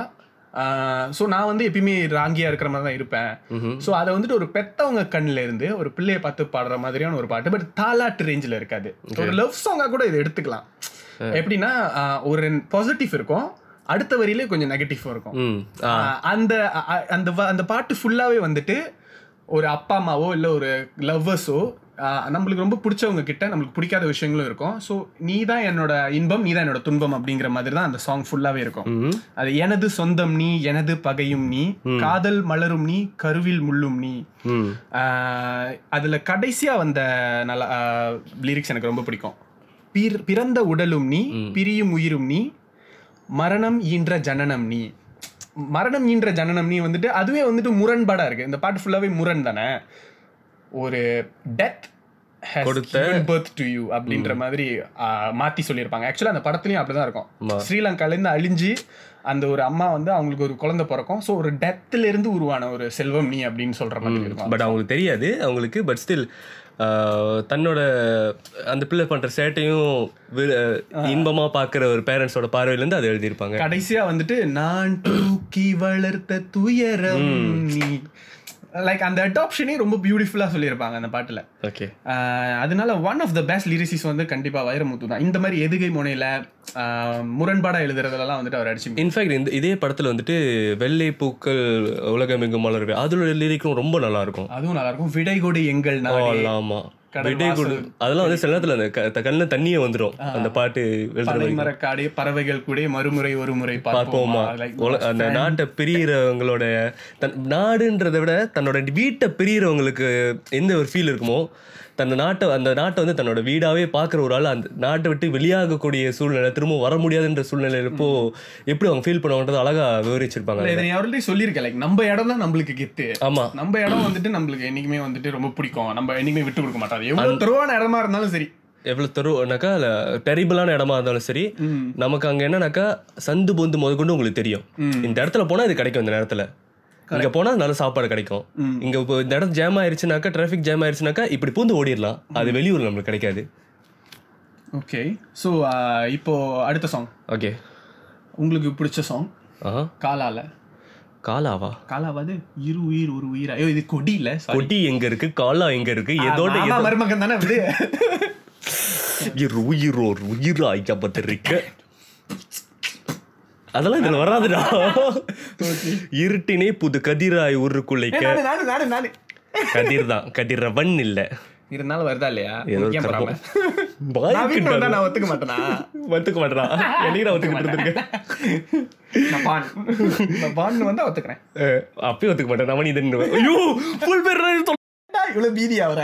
Speaker 2: ஸோ நான் வந்து எப்பயுமே ராங்கியா இருக்கிற மாதிரி தான் இருப்பேன். ஸோ அதை வந்துட்டு ஒரு பெத்தவங்க கண்ணில் இருந்து ஒரு பிள்ளையை பார்த்து பாடுற மாதிரியான ஒரு பாட்டு. பட் தாலாட்டு ரேஞ்சில் இருக்காது. ஒரு லவ் சாங்காக கூட இதை எடுத்துக்கலாம். எப்படின்னா ஒரு பாசிட்டிவ் இருக்கும். அடுத்த வரியிலே கொஞ்சம் நெகட்டிவ் இருக்கும். அந்த அந்த அந்த பாட்டு ஃபுல்லாவே வந்துட்டு ஒரு அப்பா அம்மாவோ இல்லை ஒரு லவ்வர்ஸோ நம்மளுக்கு ரொம்ப பிடிச்சவங்க கிட்ட நம்மளுக்கு பிடிக்காத விஷயங்களும் இருக்கும். ஸோ நீ தான் என்னோட இன்பம் நீ தான் என்னோட துன்பம் அப்படிங்கிற மாதிரி தான் அந்த சாங் ஃபுல்லாவே இருக்கும். அது எனது சொந்தம் நீ எனது பகையும் நீ காதல் மலரும் நீ கருவில் முள்ளும் நீ. அதுல கடைசியா வந்த நல்ல லிரிக்ஸ் எனக்கு ரொம்ப பிடிக்கும். பிற- பிறந்த உடலும் நீ பிரியும் உயிரும் நீ மரணம் ஈன்ற ஜனனம் நீ. மரணம் ஈன்ற ஜனனம் நீ வந்துட்டு அதுவே வந்துட்டு முரண்பாடா இருக்கு. இந்த பாட்டு ஃபுல்லாவே முரண் தானே ஒரு டெத் பர்த் டு யூ அப்படின்ற மாதிரி மாத்தி சொல்லியிருப்பாங்க. ஆக்சுவலா அந்த படத்துலயும் அப்படிதான் இருக்கும்.
Speaker 3: ஆமா.
Speaker 2: ஸ்ரீலங்கால இருந்து அழிஞ்சு அந்த ஒரு அம்மா வந்து அவங்களுக்கு ஒரு குழந்தை பிறக்கும். ஸோ ஒரு டெத்ல இருந்து உருவான ஒரு செல்வம் நீ அப்படின்னு சொல்ற மாதிரி இருக்கும்.
Speaker 3: பட் அவங்களுக்கு தெரியாது. அவங்களுக்கு பட் ஸ்டில் தன்னோட அந்த பிள்ளை பண்ற சேட்டையும் இன்பமா பாக்குற ஒரு பேரண்ட்ஸோட பார்வையில இருந்து அதை எழுதியிருப்பாங்க.
Speaker 2: கடைசியா வந்துட்டு நான் தூக்கி வளர்த்த துயரம் லைக் அந்த அடாப்ஷனே ரொம்ப பியூட்டிஃபுல்லா சொல்லியிருப்பாங்க அந்த பாட்டுல.
Speaker 3: ஓகே
Speaker 2: அதனால one of the best lyricists வந்து கண்டிப்பா வைரமுத்து தான். இந்த மாதிரி எதுகை முனையில ஆஹ் முரண்பாடா எழுதுறதுலலாம் வந்துட்டு அவர் அடிச்சு
Speaker 3: இன்ஃபேக்ட் இந்த இதே படத்தில் வந்துட்டு வெள்ளை பூக்கள் உலகமெங்கும் மலர்வே அதோட லிரிக்கும் ரொம்ப நல்லா இருக்கும்.
Speaker 2: அதுவும் நல்லா இருக்கும். விடை கொடு எங்கள் நாடே.
Speaker 3: ஆமா.
Speaker 2: கடல்
Speaker 3: விடை கொடு. அதெல்லாம் வந்து சில நேரத்தில் அந்த கண்ணுல தண்ணியே வந்துடும் அந்த பாட்டு.
Speaker 2: மரக்காடே பறவைகள் கூட மறுமுறை ஒரு முறை பார்ப்போமா?
Speaker 3: அந்த நாட்டை பிரியறவங்களோட தன் நாடுன்றதை விட தன்னோட வீட்டை பிரியறவங்களுக்கு எந்த ஒரு ஃபீல் இருக்குமோ தன் நாட்டை அந்த நாட்டை வந்து தன்னோட வீடாவே பார்க்குற ஒரு ஆள் அந்த நாட்டை விட்டு வெளியாகக்கூடிய சூழ்நிலை திரும்ப வர முடியாதுன்ற சூழ்நிலை இப்போ எப்படி அவங்க ஃபீல் பண்ணுவாங்கன்றது அழகா விவரிச்சிருப்பாங்க
Speaker 2: இதை ஆல்ரெடி சொல்லியிருக்கேன் லைக் நம்ம இடம் தான் நம்மளுக்கு கெத்து
Speaker 3: ஆமா.
Speaker 2: நம்ம இடம் வந்துட்டு நம்மளுக்கு என்னைக்குமே வந்துட்டு ரொம்ப பிடிக்கும். நம்ம என்னைக்குமே விட்டு கொடுக்க மாட்டோம். எவ்வளவு துருவான இடமா இருந்தாலும் சரி.
Speaker 3: எவ்வளவு தருவோம்னாக்கா டெரிபிளான இடமா இருந்தாலும் சரி. நமக்கு அங்க என்னன்னாக்கா சந்து பொந்து முதற்கொண்டு உங்களுக்கு தெரியும். இந்த இடத்துல போனா இது கிடைக்கும் இந்த நேரத்துல. இங்க போனா நல்ல சாப்பாடு கிடைக்கும். இங்க இப்போ இந்த இடம் ஜாம் ஆயிருச்சுனாக்கா டிராஃபிக் ஜாம் ஆயிருச்சுனாக்கா இப்படி பூந்து ஓடிடலாம். அது வெளியூர்ல நம்மளுக்கு கிடைக்காது.
Speaker 2: ஓகே ஸோ இப்போ அடுத்த சாங்
Speaker 3: ஓகே
Speaker 2: உங்களுக்கு பிடிச்ச சாங் காலால.
Speaker 3: காலாவா?
Speaker 2: காலாவது இரு உயிர் ஒரு உயிர்? ஐயோ இது கொடி இல்ல.
Speaker 3: கொடி எங்க இருக்கு? காலா எங்க இருக்கு?
Speaker 2: மாமா மருமகன் தானே விடு
Speaker 3: இரு உயிரோர் உயிரா ஐக்கப்பட்டிருக்க அதெல்லாம் இதுல வராதுடா. இருட்டினே புது கதிராய்
Speaker 2: நானு
Speaker 3: கதிர் தான். கதிரவன் இல்ல.
Speaker 2: இருந்தாலும் வருதா இல்லையா. நான் ஒத்துக்க மாட்டேனா?
Speaker 3: ஒத்துக்க மாட்டா என்னைக்கு நான் ஒத்துக்கிட்டு இருந்திருக்கேன்?
Speaker 2: நான் பான். நான் பான்னு வந்தா ஒத்துக்கிறேன்.
Speaker 3: அப்பயும் ஒத்துக்க மாட்டேன். நான் இது ஐயோ ஃபுல் பேர்
Speaker 2: இவ்வளவு பீதி அவர.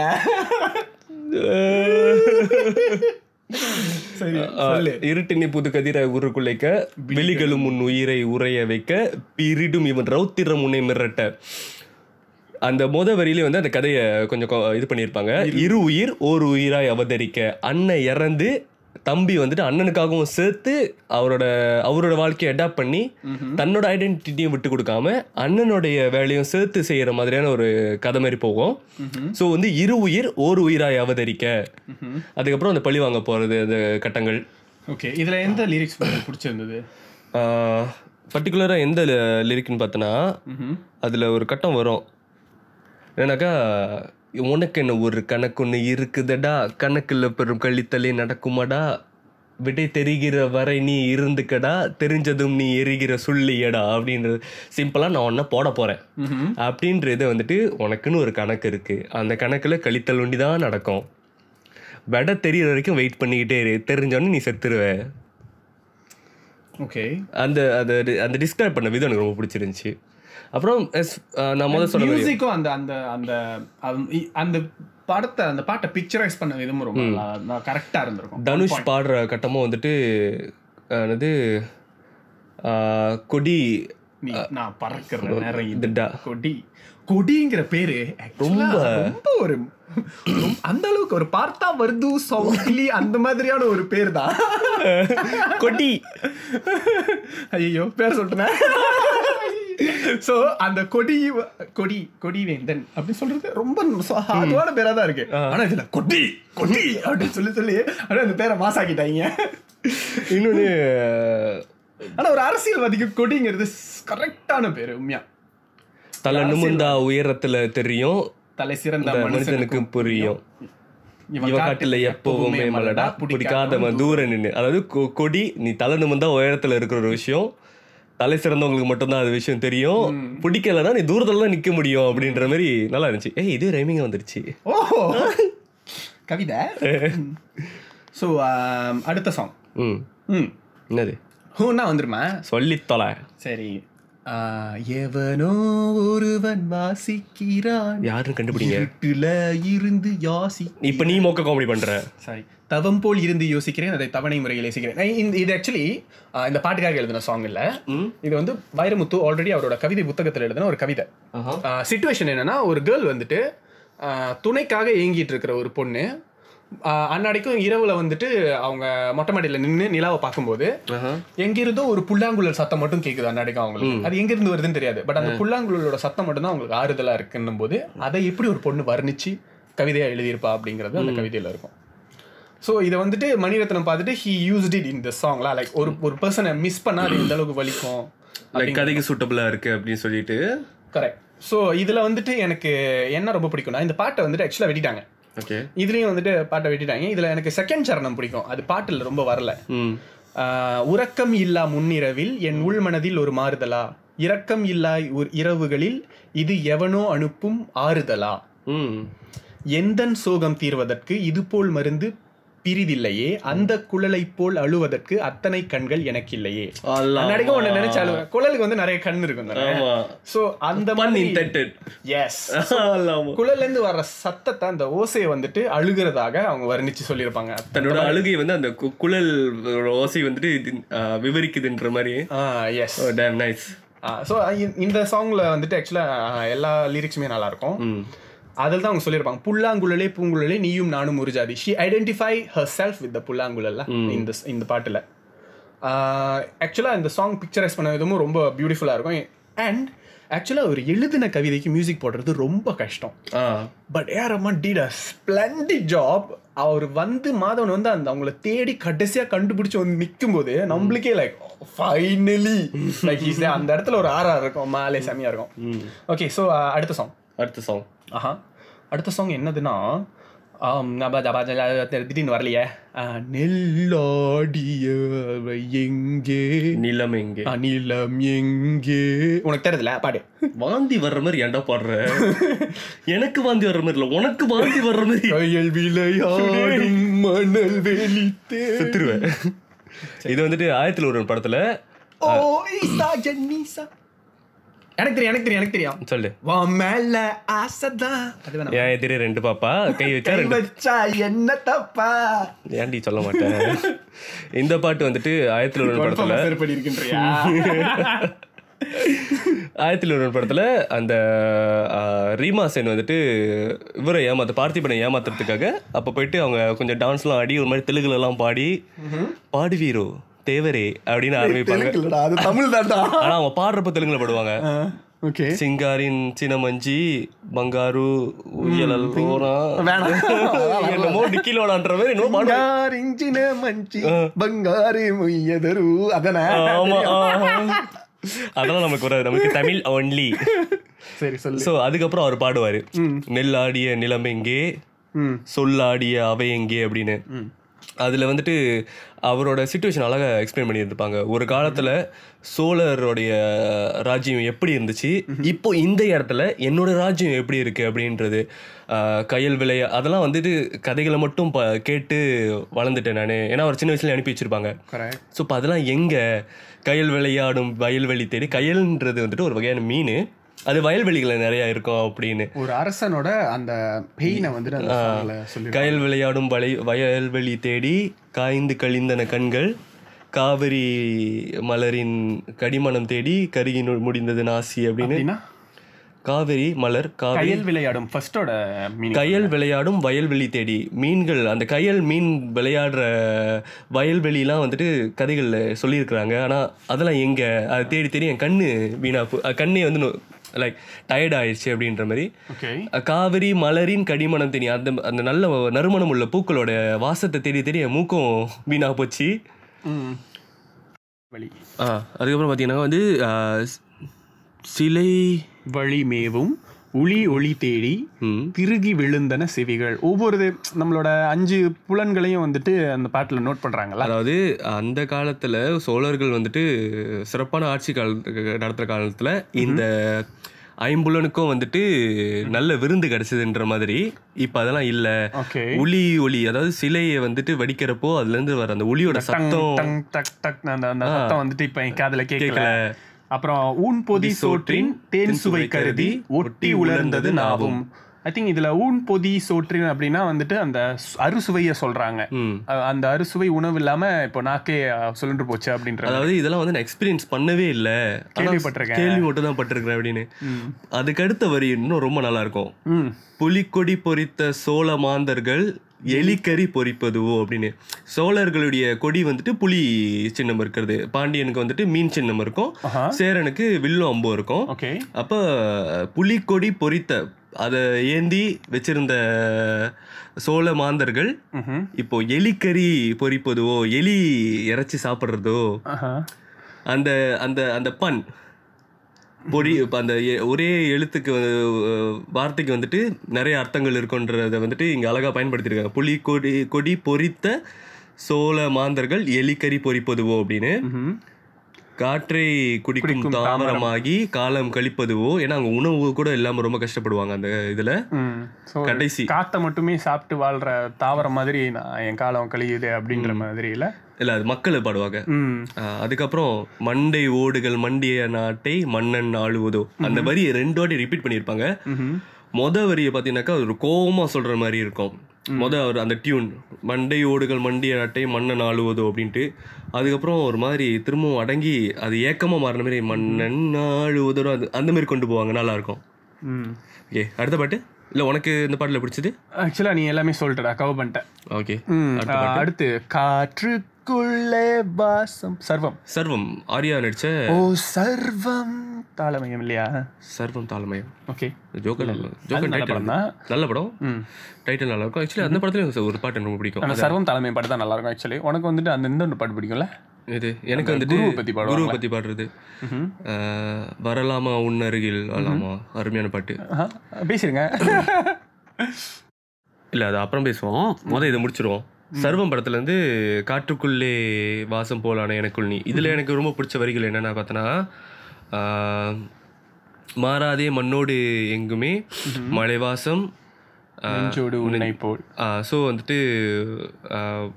Speaker 3: இருட்டினி புது கதிரை உருக்குலைக்க வெளிகளும் உன் உயிரை உறைய வைக்க பிரிடும் இவன் ரௌத்திரம் உன்னை மிரட்ட. அந்த முத வரியிலே வந்து அந்த கதையை கொஞ்சம் இது பண்ணியிருப்பாங்க. இரு உயிர் ஒரு உயிராய் அவதரிக்க. அண்ணன் இறந்து தம்பி வந்துட்டு அண்ணனுக்காகவும் சேர்த்து அவரோட அவரோட வாழ்க்கையை அடாப்ட் பண்ணி தன்னோட ஐடென்டிட்டியும் விட்டு கொடுக்காம அண்ணனுடைய வேலையும் சேர்த்து செய்யற மாதிரியான ஒரு கதை மாதிரி போகும். ஸோ வந்து இரு உயிர் ஒரு உயிராய் அவதரிக்க. அதுக்கப்புறம் அந்த பழி வாங்க போறது அந்த கட்டங்கள்.
Speaker 2: ஓகே இதுல எந்த லிரிக்ஸ் பிடிச்சிருந்தது?
Speaker 3: பர்டிகுலராக எந்த லிரிக்னு பார்த்தோன்னா அதில் ஒரு கட்டம் வரும். என்னன்னாக்கா உனக்கு என்ன ஒரு கணக்கு ஒன்று இருக்குதடா? கணக்கில் பெரும் கழித்தலே நடக்குமாடா? விடை தெரிகிற வரை நீ இருந்துக்கடா? தெரிஞ்சதும் நீ எரிகிற சொல்லியடா? அப்படின்றது சிம்பிளாக நான் ஒன்றை போட போகிறேன் அப்படின்றது வந்துட்டு உனக்குன்னு ஒரு கணக்கு இருக்குது அந்த கணக்கில் கழித்தல் ஒண்டி தான் நடக்கும். விடை தெரியிற வரைக்கும் வெயிட் பண்ணிக்கிட்டே இரு. தெரிஞ்சோடனே நீ செத்துருவ.
Speaker 2: ஓகே
Speaker 3: அந்த அந்த அந்த டிஸ்கிரைப் பண்ண விதம் எனக்கு ரொம்ப பிடிச்சிருந்துச்சு. அப்புறம் நான் முதல்ல மாதிரி.
Speaker 2: மியூசிக்கும் அந்த அந்த அந்த அந்த- படத்தை அந்த பாட்டை பிக்சரைஸ் பண்ண விதமும் ரொம்ப நல்லா கரெக்டா இருந்திருக்கும்.
Speaker 3: தனுஷ் பாடுற கட்டமும் வந்துட்டு என்னது கொடி
Speaker 2: நான் பறக்கிற நேரம் இது.
Speaker 3: இதுடா
Speaker 2: கொடி. கொடிங்கிற பேரு ரொம்ப. ரொம்ப ஒரு அந்த அளவுக்கு ஒரு பார்த்தா வருது சவுக்கிலி அந்த மாதிரியான ஒரு பேர் தான்
Speaker 3: கொடி.
Speaker 2: ஐயோ பேர் சொல்லிட்டேன். சோ அந்த கொடி கொடி கொடி வேந்தன் அப்படின்னு சொல்றது ரொம்ப சாதுவான பேரா தான் இருக்கு. ஆனா இதுல கொடி கொடி அப்படின்னு சொல்லி சொல்லி அப்படியே அந்த பேரை மாசாக்கிட்டாங்க.
Speaker 3: இன்னொன்று
Speaker 2: ஆனா ஒரு அரசியல்வாதிக்கு கொடிங்கிறது கரெக்டான பேரு உண்மையா?
Speaker 3: தலை நிமிர்ந்தா உயரத்துல தெரியும்.
Speaker 2: தலை சிறந்த
Speaker 3: மனுஷனுக்கு புரியும். காட்டுல எப்பவுமே மலடா பிடிக்காதவன் தூரம் நின்று அதாவது கொடி நீ தலை நிமிர்ந்தா உயரத்துல இருக்கிற ஒரு விஷயம். தலை சிறந்தவங்களுக்கு மட்டும்தான் அது விஷயம் தெரியும். பிடிக்கலன்னா நீ தூரத்துல தான் நிக்க முடியும் அப்படின்ற மாதிரி நல்லா இருந்துச்சு. ஏய் இது ரைமிங்கா வந்துருச்சு.
Speaker 2: ஓ கவிதை. ஸோ அடுத்த சாங்
Speaker 3: ம்.
Speaker 2: ம்.
Speaker 3: என்னது?
Speaker 2: ஹூன்னா வந்துருமா?
Speaker 3: சொல்லித் தொலை
Speaker 2: சரி எவனோ ஒருவன் வாசிக்கிறான்.
Speaker 3: யாருன்னு கண்டுபிடிங்க.
Speaker 2: இருட்டுல இருந்து யாசி
Speaker 3: இப்ப நீ மொக்க காமெடி பண்ற.
Speaker 2: சாரி தவம் போல் இருந்து யோசிக்கிறேன் அதை தவணை முறையில் யோசிக்கிறேன். இந்த இது ஆக்சுவலி இந்த பாட்டுக்காக எழுதின சாங் இல்ல. இது வந்து வைரமுத்து ஆல்ரெடி அவரோட கவிதை புத்தகத்தில் எழுதின ஒரு கவிதை. சுச்சுவேஷன் என்னன்னா ஒரு கேர்ள் வந்துட்டு துணைக்காக ஏங்கிட்டு இருக்கிற ஒரு பொண்ணு அன்னாடிக்கும் இரவுல வந்துட்டு அவங்க மொட்டை மாடியில் நின்று நிலாவை பார்க்கும்போது எங்கிருந்தோ ஒரு புல்லாங்குழல் சத்தம் மட்டும் கேக்குது அன்னாடிக்கும் அவங்களுக்கு. அது எங்க இருந்து வருதுன்னு தெரியாது. பட் அந்த புல்லாங்குழலோட சத்தம் மட்டும் தான் அவங்களுக்கு ஆறுதலா இருக்குன்னும் போது அதை எப்படி ஒரு பொண்ணு வர்ணிச்சு கவிதையா எழுதியிருப்பா அப்படிங்கிறது அந்த கவிதையில இருக்கும். ஸோ இதை வந்துட்டு மணிரத்னம் பார்த்துட்டு he used it in the சாங்லாம் லைக் ஒரு ஒரு பர்சனை மிஸ் பண்ணா அது எந்த அளவுக்கு வலிக்கும்
Speaker 3: லைக் கதைக்கு சூட்டபிளா இருக்கு அப்படின்னு சொல்லிட்டு.
Speaker 2: கரெக்ட் ஸோ இதுல வந்துட்டு எனக்கு என்ன ரொம்ப பிடிக்கும்னா இந்த பாட்டை வந்துட்டு ஆக்சுவலாக வெட்டிட்டாங்க.
Speaker 3: ஓகே
Speaker 2: இதுலயும் வந்துட்டு பாட்டை வெட்டிட்டாங்க. இதுல எனக்கு செகண்ட் சரணம் பிடிக்கும். அது பாட்டுல ரொம்ப வரல. உறக்கம் இல்லா முன்னிரவில் என் உள் மனதில் ஒரு மாறுதலா? இரக்கம் இல்லா இரவுகளில் இது எவனோ அனுப்பும் ஆறுதலா? எந்தன் சோகம் தீர்வதற்கு இதுபோல் மருந்து பிரிதில்லையே அந்த குழலை போல் அழுவதற்கு அத்தனை கண்கள் எனக்கு இல்லையே நடிக்க ஒண்ணு நினைச்சு குழலுக்கு வந்து நிறைய கண் இருக்கும் சோ அந்த மாதிரி எஸ் குழல்ல இருந்து வர்ற சத்தத்தை அந்த ஓசையை வந்துட்டு அழுகிறதாக அவங்க வர்ணிச்சு சொல்லியிருப்பாங்க.
Speaker 3: தன்னோட அழுகை வந்து அந்த குழல் ஓசை வந்துட்டு விவரிக்குதுன்ற மாதிரி
Speaker 2: எஸ்
Speaker 3: டேம் நைஸ்
Speaker 2: ஸோ இந்த சாங்ல வந்துட்டு ஆக்சுவலாக எல்லா லிரிக்ஸுமே நல்லா இருக்கும். அதில் தான் அவங்க சொல்லியிருப்பாங்க. புல்லாங்குழலே பூங்குழலே நீயும் நானும் ஒரு ஜாதி. She identify herself with புல்லாங்குழல்ல இந்த இந்த பாட்டில். ஆக்சுவலாக இந்த சாங் பிக்சரைஸ் பண்ண விதமும் ரொம்ப பியூட்டிஃபுல்லாக இருக்கும். அண்ட் ஆக்சுவலாக ஒரு எழுதின கவிதைக்கு மியூசிக் போடுறது ரொம்ப கஷ்டம். But A R Rahman did a splendid job அவர் வந்து மாதவன் வந்து அந்த அவங்கள தேடி கடைசியாக கண்டுபிடிச்சு வந்து நிற்கும் போது நம்மளுக்கே லைக் ஃபைனலி லைக் அந்த இடத்துல ஒரு ஆறா இருக்கும். மாலே செமையாக இருக்கும். ஓகே ஸோ அடுத்த சாங்
Speaker 3: அடுத்த சாங்
Speaker 2: ஆஹா. அடுத்த சாங் என்னதுன்னா திடீர்னு வரலையே. நெல்லாடிய எங்கே?
Speaker 3: நிலம் எங்கே?
Speaker 2: அநிலம் எங்கே? உனக்கு தெரியுதுல பாடு.
Speaker 3: வாந்தி வர்ற மாதிரி ஏன்டா பாடுற? எனக்கு வாந்தி வர்ற மாதிரி இல்ல உனக்கு வாந்தி வர்ற மாதிரி.
Speaker 2: கையல் விளையாடும் மணல் வெளித்தே.
Speaker 3: செத்துருவேன். இது வந்துட்டு ஆயிரத்தில் ஒரு படத்துல
Speaker 2: ஓ ஈசா ஜன்னீசா எனக்கு தெரியும் எனக்கு தெரியும் எனக்கு தெரியும்.
Speaker 3: சொல்லு.
Speaker 2: வா மேல ஆசைதான்.
Speaker 3: என் எதிரே ரெண்டு பாப்பா கை வச்சா ரெண்டு.
Speaker 2: வச்சா என்ன தப்பா?
Speaker 3: ஏன்டி சொல்ல மாட்டேன்? இந்த பாட்டு வந்துட்டு ஆயிரத்தில் ஒரு படத்துல ஆயிரத்தில் ஒரு படத்துல அந்த ரீமா சென் வந்துட்டு இவரை ஏமாத்த பார்த்திபனை ஏமாத்துறதுக்காக அப்ப போயிட்டு அவங்க கொஞ்சம் டான்ஸ்லாம் ஆடி ஒரு மாதிரி தெலுங்குல எல்லாம் பாடி பாடுவீரோ? தேவரே அப்படின்னு ஆரம்பிப்பாங்க.
Speaker 2: அது தமிழ்
Speaker 3: ஆனா அவங்க பாடுறப்ப தெலுங்குல பாடுவாங்க.
Speaker 2: ஓகே.
Speaker 3: சிங்காரின் சினமஞ்சி பங்காரு உயலல்
Speaker 2: போனா
Speaker 3: என்னமோ டிக்கில ஓடான்ற மாதிரி என்னமோ
Speaker 2: பங்காரின் சினமஞ்சி பங்காரி முய்யதரு அதன
Speaker 3: ஆமா அதெல்லாம் நமக்கு வராது. நமக்கு தமிழ் ஒன்லி
Speaker 2: சரி சொல்லு.
Speaker 3: ஸோ அதுக்கப்புறம் அவர் பாடுவார். நெல்லாடிய நிலம் எங்கே? சொல்லாடிய அவை எங்கே? அப்படின்னு. அதுல வந்துட்டு அவரோட சுச்சுவேஷன் அழகா எக்ஸ்பிளைன் பண்ணியிருப்பாங்க ஒரு காலத்துல சோழருடைய ராஜ்யம் எப்படி இருந்துச்சு? இப்போ இந்த இடத்துல என்னோட ராஜ்யம் எப்படி இருக்கு அப்படின்றது கயல் விளைய அதெல்லாம் வந்துட்டு கதைகளை மட்டும் ப கேட்டு வளர்ந்துட்டேன் நான். ஏன்னா அவர் சின்ன வயசுல அனுப்பி வச்சிருப்பாங்க. ஸோ இப்போ அதெல்லாம் எங்கே கயல் விளையாடும் வயல்வெளி தேடி கயல்ன்றது வந்துட்டு ஒரு வகையான மீன். அது வயல்வெளிகளில் நிறையா இருக்கும் அப்படின்னு.
Speaker 2: ஒரு அரசனோட அந்த பெயினை வந்துட்டு
Speaker 3: கயல் விளையாடும் வலை வயல்வெளி தேடி காய்ந்து கழிந்தன கண்கள் காவிரி மலரின் கடிமணம் தேடி கருகி முடிந்தது நாசி அப்படின்னு. காவிரி மலர்
Speaker 2: கயல் விளையாடும் ஃபர்ஸ்டோட
Speaker 3: கயல் விளையாடும் வயல்வெளி தேடி. மீன்கள் அந்த கயல் மீன் விளையாடுற வயல்வெளிலாம் வந்துட்டு கதைகளில் சொல்லியிருக்கிறாங்க. ஆனால் அதெல்லாம் எங்கே? அதை தேடி தேடி என் கண்ணு வீணா போ- அஹ் கண்ணே வந்து லைக் டயர்ட் ஆயிடுச்சு அப்படின்ற மாதிரி. காவிரி மலரின் கடிமணம் தேடி அந்த அந்த நல்ல நறுமணம் உள்ள பூக்களோட வாசத்தை தேடி தேடி என் மூக்கும் வீணா போச்சு. ஆ அதுக்கப்புறம் பார்த்தீங்கன்னா வந்து சிலை
Speaker 2: வழி உளி ஒளி தேடி திருகி விழுந்தன செவிகள். ஒவ்வொரு நம்மளோட அஞ்சு புலன்களையும் வந்துட்டு அந்த பாட்டில் நோட் பண்றாங்கல்ல?
Speaker 3: அதாவது அந்த காலத்துல சோழர்கள் வந்துட்டு சிறப்பான ஆட்சி கால நடத்துற காலத்துல இந்த ஐம்புலனுக்கும் வந்துட்டு நல்ல விருந்து கிடைச்சதுன்ற மாதிரி இப்ப அதெல்லாம் இல்ல. ஒளி ஒளி அதாவது சிலையை வந்துட்டு வடிக்கிறப்போ அதுல இருந்து வர அந்த ஒளியோட சத்தம்.
Speaker 2: வந்துட்டு இப்ப காதுல கேட்கல அப்புறம் ஊன் பொதி சோற்றின் தேன் சுவை கருதி ஒட்டி உலர்ந்தது நாவும். ஐ திங்க் இதுல ஊன் பொதி சோற்றின் அப்படின்னா வந்துட்டு அந்த அறுசுவைய அ- அந்த அறுசுவை உணவு இல்லாம இப்போ நாக்கே சுழன்று போச்சு அப்படின்ற
Speaker 3: அதாவது இதெல்லாம் வந்து நான் எக்ஸ்பீரியன்ஸ் பண்ணவே இல்லை.
Speaker 2: கேள்விப்பட்டிருக்கேன்.
Speaker 3: கேள்வி மட்டும் தான் பட்டிருக்கிறேன் அப்படின்னு. அதுக்கு அடுத்த வரி இன்னும் ரொம்ப நல்லா இருக்கும். புலிக்கொடி பொறித்த சோழ மாந்தர்கள் எலிக்கறி பொறிப்பதுவோ அப்படின்னு. சோழர்களுடைய கொடி வந்துட்டு புலி சின்னம் இருக்கிறது. பாண்டியனுக்கு வந்துட்டு மீன் சின்னம் இருக்கும். சேரனுக்கு வில்லும் அம்பும் இருக்கும். அப்ப புலிக்கொடி பொறித்த அதை ஏந்தி வச்சிருந்த சோழ மாந்தர்கள். இப்போ எலிக்கறி பொறிப்பதுவோ எலி இறைச்சி சாப்பிட்றதோ அந்த அந்த அந்த பன் பொடி இப்போ அந்த ஒரே எழுத்துக்கு வார்த்தைக்கு வந்துட்டு நிறைய அர்த்தங்கள் இருக்குன்றத வந்துட்டு இங்கே அழகாக பயன்படுத்தியிருக்காங்க புலி கொடி கொடி பொறித்த சோழ மாந்தர்கள் எலிக்கறி பொறிப்பதுவோ அப்படின்னு. காற்றை குடிக்கும் தாமரமாகி காலம் கழிப்பதுவோ? ஏன்னா அங்கே உணவு கூட இல்லாமல் ரொம்ப கஷ்டப்படுவாங்க அந்த இதில். கடைசி.
Speaker 2: காத்தை மட்டுமே சாப்பிட்டு வாழ்ற தாவரம் மாதிரி நான் என் காலம் கழியுது அப்படின்ற மாதிரி இல்ல
Speaker 3: இல்லை அது மக்கள் பாடுவாங்க. அதுக்கப்புறம் மண்டை ஓடுகள் மண்டிய நாட்டை மன்னன் ஆளுவதோ? அந்த வரியை ரெண்டு வாட்டி ரிப்பீட் பண்ணியிருப்பாங்க. மொத வரியை பார்த்தீங்கன்னாக்கா ஒரு கோவமா சொல்ற மாதிரி இருக்கும். மொத ஒரு அந்த டியூன் மண்டை ஓடுகள் மண்டிய நாட்டை மன்னன் ஆளுவதோ அப்படின்ட்டு அதுக்கப்புறம் ஒரு மாதிரி திரும்பவும் அடங்கி அது ஏக்கமா மாறின மாதிரி மன்னன் ஆளுவதோ அது அந்த மாதிரி கொண்டு போவாங்க நல்லா இருக்கும்
Speaker 2: ம்.
Speaker 3: ஓகே அடுத்த பாட்டு? இல்லை உனக்கு இந்த பாட்டில் பிடிச்சது?
Speaker 2: ஆக்சுவலா நீ எல்லாமே சொல்லிட்டடா கவர் பண்ணிட்ட
Speaker 3: ஓகே
Speaker 2: ம், ஆ, காற்றுக்குள்ளே வாசம். சர்வம்.
Speaker 3: சர்வம். ஆர்யா நடிச்ச
Speaker 2: ஓ சர்வம் தாளமயம் இல்லையா?
Speaker 3: சர்வம் தாளமயம்.
Speaker 2: ஓகே.
Speaker 3: ஜோக்கர் ஜோக்கர்
Speaker 2: நல்ல படம் தான்
Speaker 3: நல்ல படம். டைட்டில் நல்லா இருக்கும். ஆக்சுவலி அந்த படத்துலயும் ஒரு பாட்டு ரொம்ப பிடிக்கும்.
Speaker 2: சர்வம் தலைமை பாட்டு தான் நல்லா இருக்கும் ஆக்சுவலி உனக்கு வந்துட்டு அந்த இந்த பாட்டு பிடிக்கும்ல?
Speaker 3: இது எனக்கு வந்துட்டு
Speaker 2: பத்தி?
Speaker 3: குருவை பத்தி பாடுறது. வரலாமா உன் அருகில்? வரலாமா அருமையான பாட்டு.
Speaker 2: பேசிருங்க
Speaker 3: இல்ல அது அப்புறம் பேசுவோம். முத இதை முடிச்சிருவோம். சர்வம் படத்துல இருந்து காற்றுக்குள்ளே வாசம் போலான எனக்குள் நீ. இதுல எனக்கு ரொம்ப பிடிச்ச வரிகள் என்னன்னா பார்த்தனா மாறாதே மண்ணோடு எங்குமே மலைவாசம்
Speaker 2: போல்.
Speaker 3: ஸோ வந்துட்டு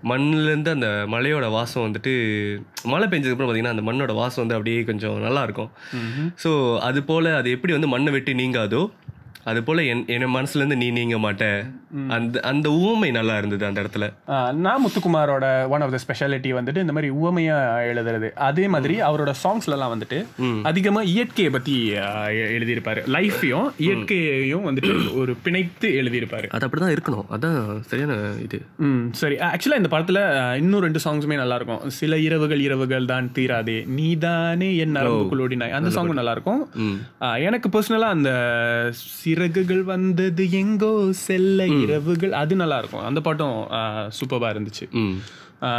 Speaker 3: மண்ணிலேருந்து அந்த மலையோட வாசம் வந்துட்டு மழை பெஞ்சதுக்கப்புறம் பார்த்தீங்கன்னா அந்த மண்ணோட வாசம் வந்து அப்படியே கொஞ்சம் நல்லா இருக்கும்
Speaker 2: ம்ஹும்.
Speaker 3: ஸோ அது போல் அது எப்படி வந்து மண்ணை விட்டு நீங்காதோ அது போல் என் என் மனசுலேருந்து நீ நீங்க மாட்ட. அந்த அந்த ஊமை நல்லா இருந்தது அந்த இடத்துல.
Speaker 2: நான் முத்துக்குமாரோட ஒன் ஆஃப் த ஸ்பெஷாலிட்டி வந்துட்டு இந்த மாதிரி உவமையா எழுதுறது. அதே மாதிரி அவரோட சாங்ஸ்லலாம் வந்துட்டு அதிகமா இயற்கையை பத்தி எழுதியிருப்பாரு. லைஃப்பையும் இயற்கையையும் வந்துட்டு ஒரு பிணைத்து எழுதியிருப்பாரு.
Speaker 3: அது அப்படி தான் இருக்கணும். அதான் சரியான இது.
Speaker 2: ம் சரி. ஆக்சுவலாக இந்த படத்தில் இன்னும் ரெண்டு சாங்ஸுமே நல்லா இருக்கும் சில இரவுகள் இரவுகள் தான் தீராதே நீதானே என் நரம்புக்குள்ளோடி நாய் அந்த சாங்கும் நல்லா இருக்கும் எனக்கு பர்சனலாக அந்த சிறகுகள் வந்தது எங்கோ செல்ல இரவுகள் அது நல்லா இருக்கும் அந்த பாட்டும் சூப்பராக இருந்துச்சு.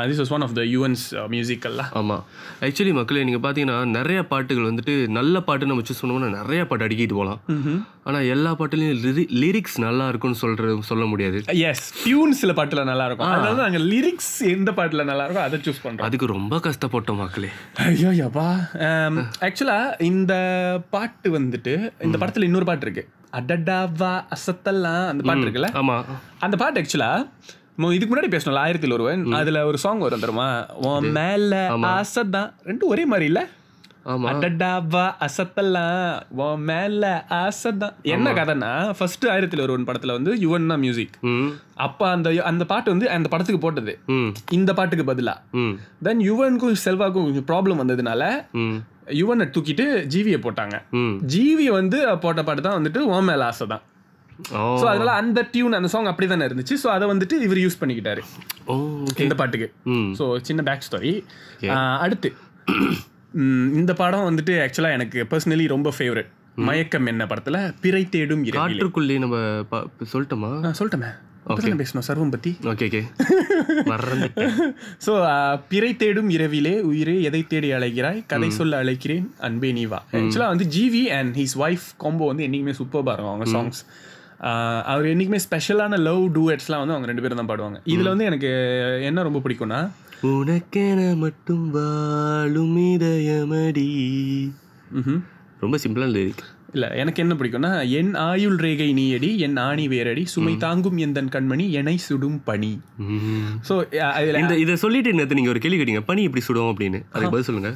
Speaker 2: This was one of the Yuvan's மியூசிக்கல்லாம்
Speaker 3: ஆமாம் ஆக்சுவலி மக்களே நீங்கள் பார்த்தீங்கன்னா நிறைய பாட்டுகள் வந்துட்டு நல்ல பாட்டு நம்ம சூஸ் பண்ணோம்னா நிறைய பாட்டு அடிக்கிட்டு போகலாம். ஆனால் எல்லா பாட்டுலையும் லிரி லிரிக்ஸ் நல்லா இருக்கும்னு சொல்கிறது சொல்ல முடியாது.
Speaker 2: எஸ் டியூன் சில பாட்டில் நல்லா இருக்கும் அதனால நாங்கள் லிரிக்ஸ் எந்த பாட்டில் நல்லா இருக்கோ அதை சூஸ் பண்ணுறோம்
Speaker 3: அதுக்கு ரொம்ப கஷ்டப்பட்டோம் மக்களே.
Speaker 2: ஐயோ யப்பா. ஆக்சுவலா இந்த பாட்டு வந்துட்டு இந்த படத்துல இன்னொரு பாட்டு இருக்கு. அடடாவா அசத்தல்லாம் அந்த பாட்டு இருக்குல்ல?
Speaker 3: ஆமாம்
Speaker 2: அந்த பாட்டு ஆக்சுவலா இதுக்கு முன்னாடி பேசணும்ல ஆயிரத்தில் ஒருவன் அதுல ஒரு சாங் வரும் தெரியுமா? உன் மேல ஆசைதான். ரெண்டும் ஒரே மாதிரி இல்ல? அடடாவா அசத்தல்லாம் உன் மேல ஆசைதான். என்ன கதைன்னா ஃபர்ஸ்ட் ஆயிரத்தில் ஒருவன் படத்துல வந்து யுவன் தான் மியூசிக் அப்ப அந்த அந்த பாட்டு வந்து அந்த படத்துக்கு போட்டது. இந்த பாட்டுக்கு பதிலா. தென் யுவனுக்கும் செல்வாக்கும் கொஞ்சம் ப்ராப்ளம் வந்ததுனால யுவனை தூக்கிட்டு ஜீவியை போட்டாங்க. ஜீவி வந்து போட்ட பாட்டு தான் வந்துட்டு ஓ மேல ஆசை தான். ஸோ அதனால அந்த டியூன் அந்த சாங் அப்படி தானே இருந்துச்சு. ஸோ அதை வந்துட்டு இவர் யூஸ் பண்ணிக்கிட்டாரு. இந்த பாட்டுக்கு. ஸோ சின்ன பேக் ஸ்டோரி அடுத்து. இந்த படம் வந்துட்டு ஆக்சுவலாக எனக்கு பர்சனலி ரொம்ப ஃபேவரட் மயக்கம் என்ன படத்துல? பிறை தேடும்
Speaker 3: காற்றுக்குள்ளே நம்ம ப- சொல்லிட்டோமா.
Speaker 2: சொல்லிட்டோமே அப்பதான் பேசணும்? சர்வம் பத்தி?
Speaker 3: Okay okay.
Speaker 2: ஸோ பிறை தேடும் இரவிலே உயிரே எதை தேடி அழைக்கிறாய் கதை சொல்ல அழைக்கிறேன் அன்பே நீ வா. ஆக்சுவலாக வந்து G V and his wife combo வந்து என்றைக்குமே சூப்பராக இருக்கும் அவங்க சாங்ஸ் அவர் என்றைக்குமே ஸ்பெஷலான லவ் டூஎட்ஸ்லாம் வந்து அவங்க ரெண்டு பேரும் தான் பாடுவாங்க. இதில் வந்து எனக்கு என்ன ரொம்ப பிடிக்கும்னா
Speaker 3: உனக்கென மட்டும் வாழும் இதயமடி. ரொம்ப சிம்பிளான லிரிக்
Speaker 2: இல்ல எனக்கு என்ன பிடிக்கும்னா என் ஆயுள் ரேகை நீயடி என் ஆணி வேரடி சுமை தாங்கும் எந்தன் கண்மணி எனை சுடும் பனி. ஸோ
Speaker 3: இந்த இதை சொல்லிட்டு நேற்று நீங்கள் ஒரு கேள்வி கேட்டீங்க பனி எப்படி சுடும்? அப்படின்னு. அதுக்கு பதில் சொல்லுங்க.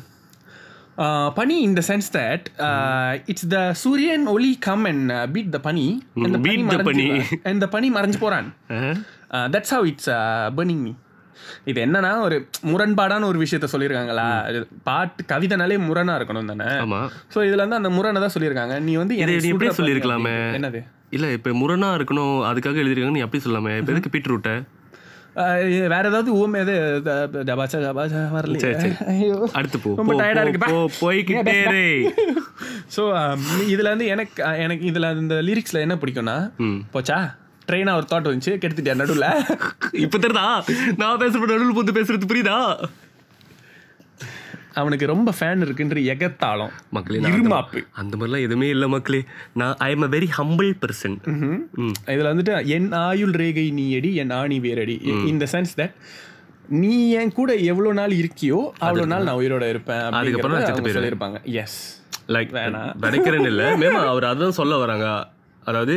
Speaker 2: பனி the sense that uh, it's the சூரியன் ஒளி கம் அண்ட் பீட் த பனி and the
Speaker 3: beat the
Speaker 2: மறைஞ்சு-
Speaker 3: பனி.
Speaker 2: and the பனி மறைஞ்சு போறான். That's how it's burning me. இது என்னன்னா ஒரு முரண்பாடான ஒரு விஷயத்த சொல்லியிருக்காங்களா? பாட்டு கவிதைனாலே முரணா இருக்கணும் தானே?
Speaker 3: ஆமா.
Speaker 2: ஸோ இதுல வந்து அந்த முரணை தான் சொல்லியிருக்காங்க. நீ வந்து
Speaker 3: எப்படி சொல்லியிருக்கலாமே?
Speaker 2: என்னது?
Speaker 3: இல்ல இப்ப முரணா இருக்கணும் அதுக்காக எழுதிருக்காங்க நீ அப்படி சொல்லாம இப்ப எதுக்கு பீட்ரூட்ட
Speaker 2: அஹ் இது வேற ஏதாவது ஊமை எது
Speaker 3: சரி, சரி.
Speaker 2: ஐயோ.
Speaker 3: அடுத்து போ.
Speaker 2: ரொம்ப tired ஆ
Speaker 3: போ,
Speaker 2: இருக்குப்பா.
Speaker 3: போ, போய்க்கிட்டே இரு.
Speaker 2: ஸோ இதுல வந்து எனக்கு எனக்கு இதுல இந்த லிரிக்ஸ்ல என்ன பிடிக்கும்னா. போச்சா? ட்ரெயினா ஒரு தாட் வந்துச்சு கெடுத்துட்டேன் நடுவில்?
Speaker 3: இப்ப தெரியுதா? நான் பேசுற நடுவில் போட்டு பேசுறது புரியுதா?
Speaker 2: அவனுக்கு ரொம்ப ஃபேன் இருக்குன்ற எகத்தாளம்
Speaker 3: மக்களே
Speaker 2: இருமாப்பு.
Speaker 3: அந்த மாதிரிலாம் எதுவுமே இல்லை மக்களே. நான் I am a very humble person
Speaker 2: இதுல வந்துட்டு என் ஆயுள் ரேகை நீ அடி என் ஆணி வேரடி. இந்த சென்ஸ் தட் நீ என் கூட எவ்வளவு நாள் இருக்கியோ அவ்வளவு நாள் நான் உயிரோட இருப்பேன்.
Speaker 3: அதுக்கப்புறம்
Speaker 2: சொல்லியிருப்பாங்க. எஸ்
Speaker 3: லைக் விதைக்கிறேன்னு இல்லை. மேமா அவர் அதான் சொல்ல வராங்க. அதாவது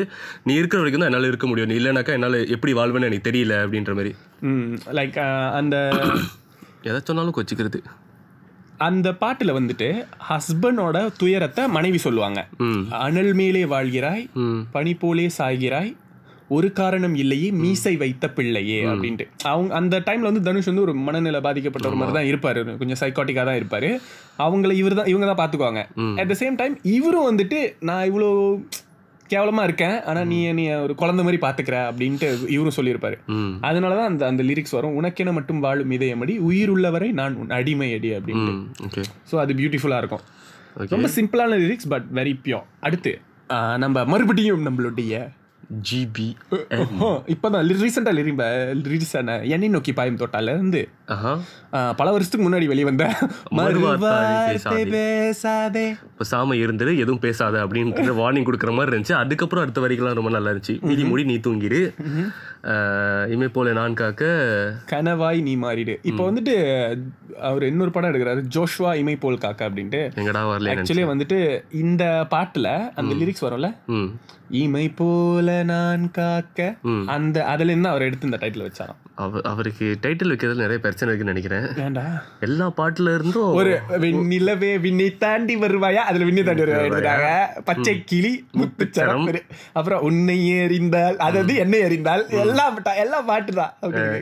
Speaker 3: நீ இருக்கிற வரைக்கும் தான் என்னால் இருக்க முடியும். நீ இல்லைனாக்கா என்னால் எப்படி வாழ்வேன்னு எனக்கு தெரியல அப்படின்ற மாதிரி.
Speaker 2: லைக் அந்த
Speaker 3: எதை சொன்னாலும் கொச்சிக்கிறது.
Speaker 2: அந்த பாட்டுல வந்துட்டு ஹஸ்பண்டோட துயரத்தை மனைவி சொல்லுவாங்க. அனல் மேலே வாழ்கிறாய் பனி போலே சாய்கிறாய் ஒரு காரணம் இல்லையே மீசை வைத்த பிள்ளையே அப்படின்ட்டு. அவங்க அந்த டைம்ல வந்து தனுஷ் வந்து ஒரு மனநிலை பாதிக்கப்பட்ட ஒரு மாதிரி தான் இருப்பாரு. கொஞ்சம் சைக்காட்டிக்கா தான் இருப்பாரு. அவங்கள இவர் தான் இவங்க தான் பாத்துக்குவாங்க அட் த சேம் டைம் இவரும் வந்துட்டு நான் இவ்வளோ கேவலமா இருக்கேன். ஆனா நீ நீ ஒரு குழந்தை மாதிரி பாத்துக்கிற அப்படின்ட்டு இவரும் சொல்லியிருப்பாரு.
Speaker 3: ம்.
Speaker 2: அதனாலதான் அந்த அந்த லிரிக்ஸ் வரும். உனக்கென மட்டும் வாழும் இதயமடி உயிர் உள்ளவரை நான் உன் அடிமை அடி
Speaker 3: ஓகே
Speaker 2: ஸோ அது பியூட்டிஃபுல்லா இருக்கும். ரொம்ப சிம்பிளான லிரிக்ஸ் பட் வெரி பியோர் அடுத்து நம்ம மறுபடியும் நம்மளுடைய
Speaker 3: ஜிபி
Speaker 2: இப்போதான் ரீசெண்டாக லிரிம்ப ரிலீஸ் ஆன என்னை நோக்கி பாயும் தோட்டால இருந்து. பல வருஷத்துக்கு முன்னாடி வெளியே வந்த
Speaker 3: மறுவார்த்தை
Speaker 2: மறுவார்த்தை பேசாதே.
Speaker 3: இப்போ சாம இருந்துரு எதுவும் பேசாத அப்படின்ற வார்னிங் கொடுக்குற மாதிரி இருந்துச்சு. அதுக்கப்புறம் அடுத்த வரிகள்லாம் ரொம்ப நல்லா இருந்துச்சு. மீதி முடி நீ தூங்கிடு இமை போல நான் காக்க
Speaker 2: கனவாய் நீ மாறிடு. இப்போ வந்துட்டு அவர் இன்னொரு படம் எடுக்கிறாரு ஜோஷ்வா இமை போல் காக்கா அப்படின்ட்டு.
Speaker 3: எங்கடா வரல
Speaker 2: ஆக்சுவலி வந்துட்டு இந்த பாட்டுல அந்த லிரிக்ஸ் வரும்ல? இமை போல நான் காக்க. அந்த அதுல இருந்து அவர் எடுத்து இந்த டைட்டில் வச்சாராம்.
Speaker 3: அவ அவருக்கு டைட்டில் வைக்கிறதுல நிறைய பிரச்சனை இருக்குன்னு நினைக்கிறேன்.
Speaker 2: ஏன்டா?
Speaker 3: எல்லா பாட்டுல இருந்தும்
Speaker 2: ஒரு நிலவே விண்ணை தாண்டி வருவாயா? அதுல விண்ணை தாண்டி வருவாயா? எடுத்துட்டாங்க. பச்சை கிளி முத்துச்சரம். அப்புறம் உன்னை எறிந்தால் அதாவது என்னை எறிந்தால் எல்லாம் எல்லாம் பாட்டு தான்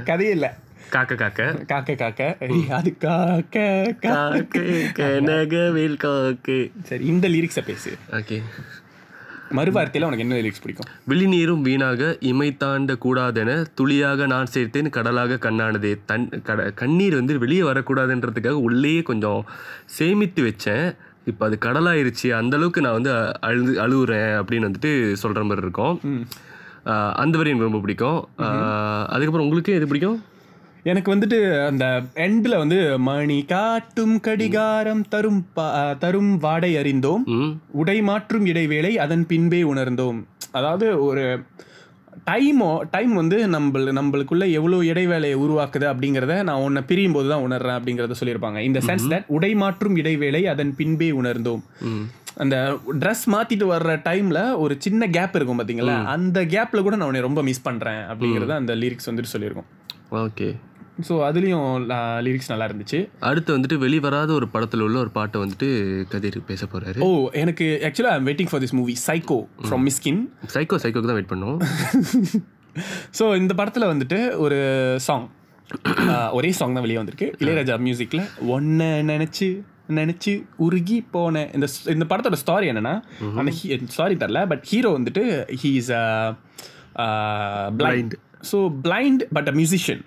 Speaker 2: கதையே இல்ல.
Speaker 3: காக்க காக்க.
Speaker 2: காக்க காக்க. அது காக்க
Speaker 3: காக்கே. கனகவில் காக்கே.
Speaker 2: சரி இந்த லிரிக்ஸை பேசு.
Speaker 3: ஓகே.
Speaker 2: மறுவார்த்தையில உனக்கு என்ன லிரிக்ஸ் பிடிக்கும்?
Speaker 3: விழிநீரும் வீணாக இமை தாண்ட கூடாதென துளியாக நான் சேர்த்தேன் கடலாக கண்ணானதே. தன் கட கண்ணீர் வந்து வெளியே வரக்கூடாதுன்றதுக்காக உள்ளேயே கொஞ்சம் சேமித்து வச்சேன். இப்போ அது கடலாயிருச்சு அந்த அளவுக்கு நான் வந்து அழுது அழுகுறேன் அப்படின்னு வந்துட்டு சொல்கிற மாதிரி இருக்கும். அந்த வரி எனக்கு ரொம்ப பிடிக்கும். அதுக்கப்புறம் உங்களுக்கு எது பிடிக்கும்?
Speaker 2: எனக்கு வந்துட்டு அந்த எண்ட்ல வந்து மணி காட்டும் கடிகாரம் தரும் தரும் வாடை அறிந்தோம். உடை மாற்றும் இடைவேளை அதன் பின்பே உணர்ந்தோம். அதாவது ஒரு டைமோ டைம் வந்து நம்ம நம்மளுக்குள்ள எவ்வளோ இடைவேளையை உருவாக்குது அப்படிங்கிறத நான் உன்னை பிரியும் போது தான் உணர்றேன் அப்படிங்கிறத சொல்லியிருப்பாங்க. இந்த சென்ஸ் தட் உடை மாற்றும் இடைவேளை அதன் பின்பே உணர்ந்தோம். அந்த ட்ரெஸ் மாத்திட்டு வர்ற டைம்ல ஒரு சின்ன கேப் இருக்கும் பாத்தீங்களா? அந்த கேப்ல கூட நான் உன்னை ரொம்ப மிஸ் பண்றேன் அப்படிங்கறத அந்த லிரிக்ஸ் வந்துட்டு சொல்லியிருக்கோம்.
Speaker 3: ஓகே.
Speaker 2: ஸோ அதுலயும் லிரிக்ஸ் நல்லா இருந்துச்சு.
Speaker 3: அடுத்து வந்துட்டு வெளிவராத ஒரு படத்தில் உள்ள ஒரு பாட்டை வந்துட்டு கதிர் பேச போறாரு.
Speaker 2: ஓ எனக்கு ஆக்சுவலா I'm waiting for this movie psycho from Mysskin
Speaker 3: psycho சைக்கோக்கு தான் வெயிட் பண்ணோம்.
Speaker 2: ஸோ இந்த படத்தில் வந்துட்டு ஒரு சாங் ஒரே சாங் தான் வெளியே வந்திருக்கு. இளையராஜா மியூசிக்கில் ஒன்றை நினச்சி நினச்சி உருகி போன இந்த இந்த படத்தோட ஸ்டாரி என்னன்னா அந்த ஸ்டாரி தரல பட் ஹீரோ வந்துட்டு he is blind so blind but a musician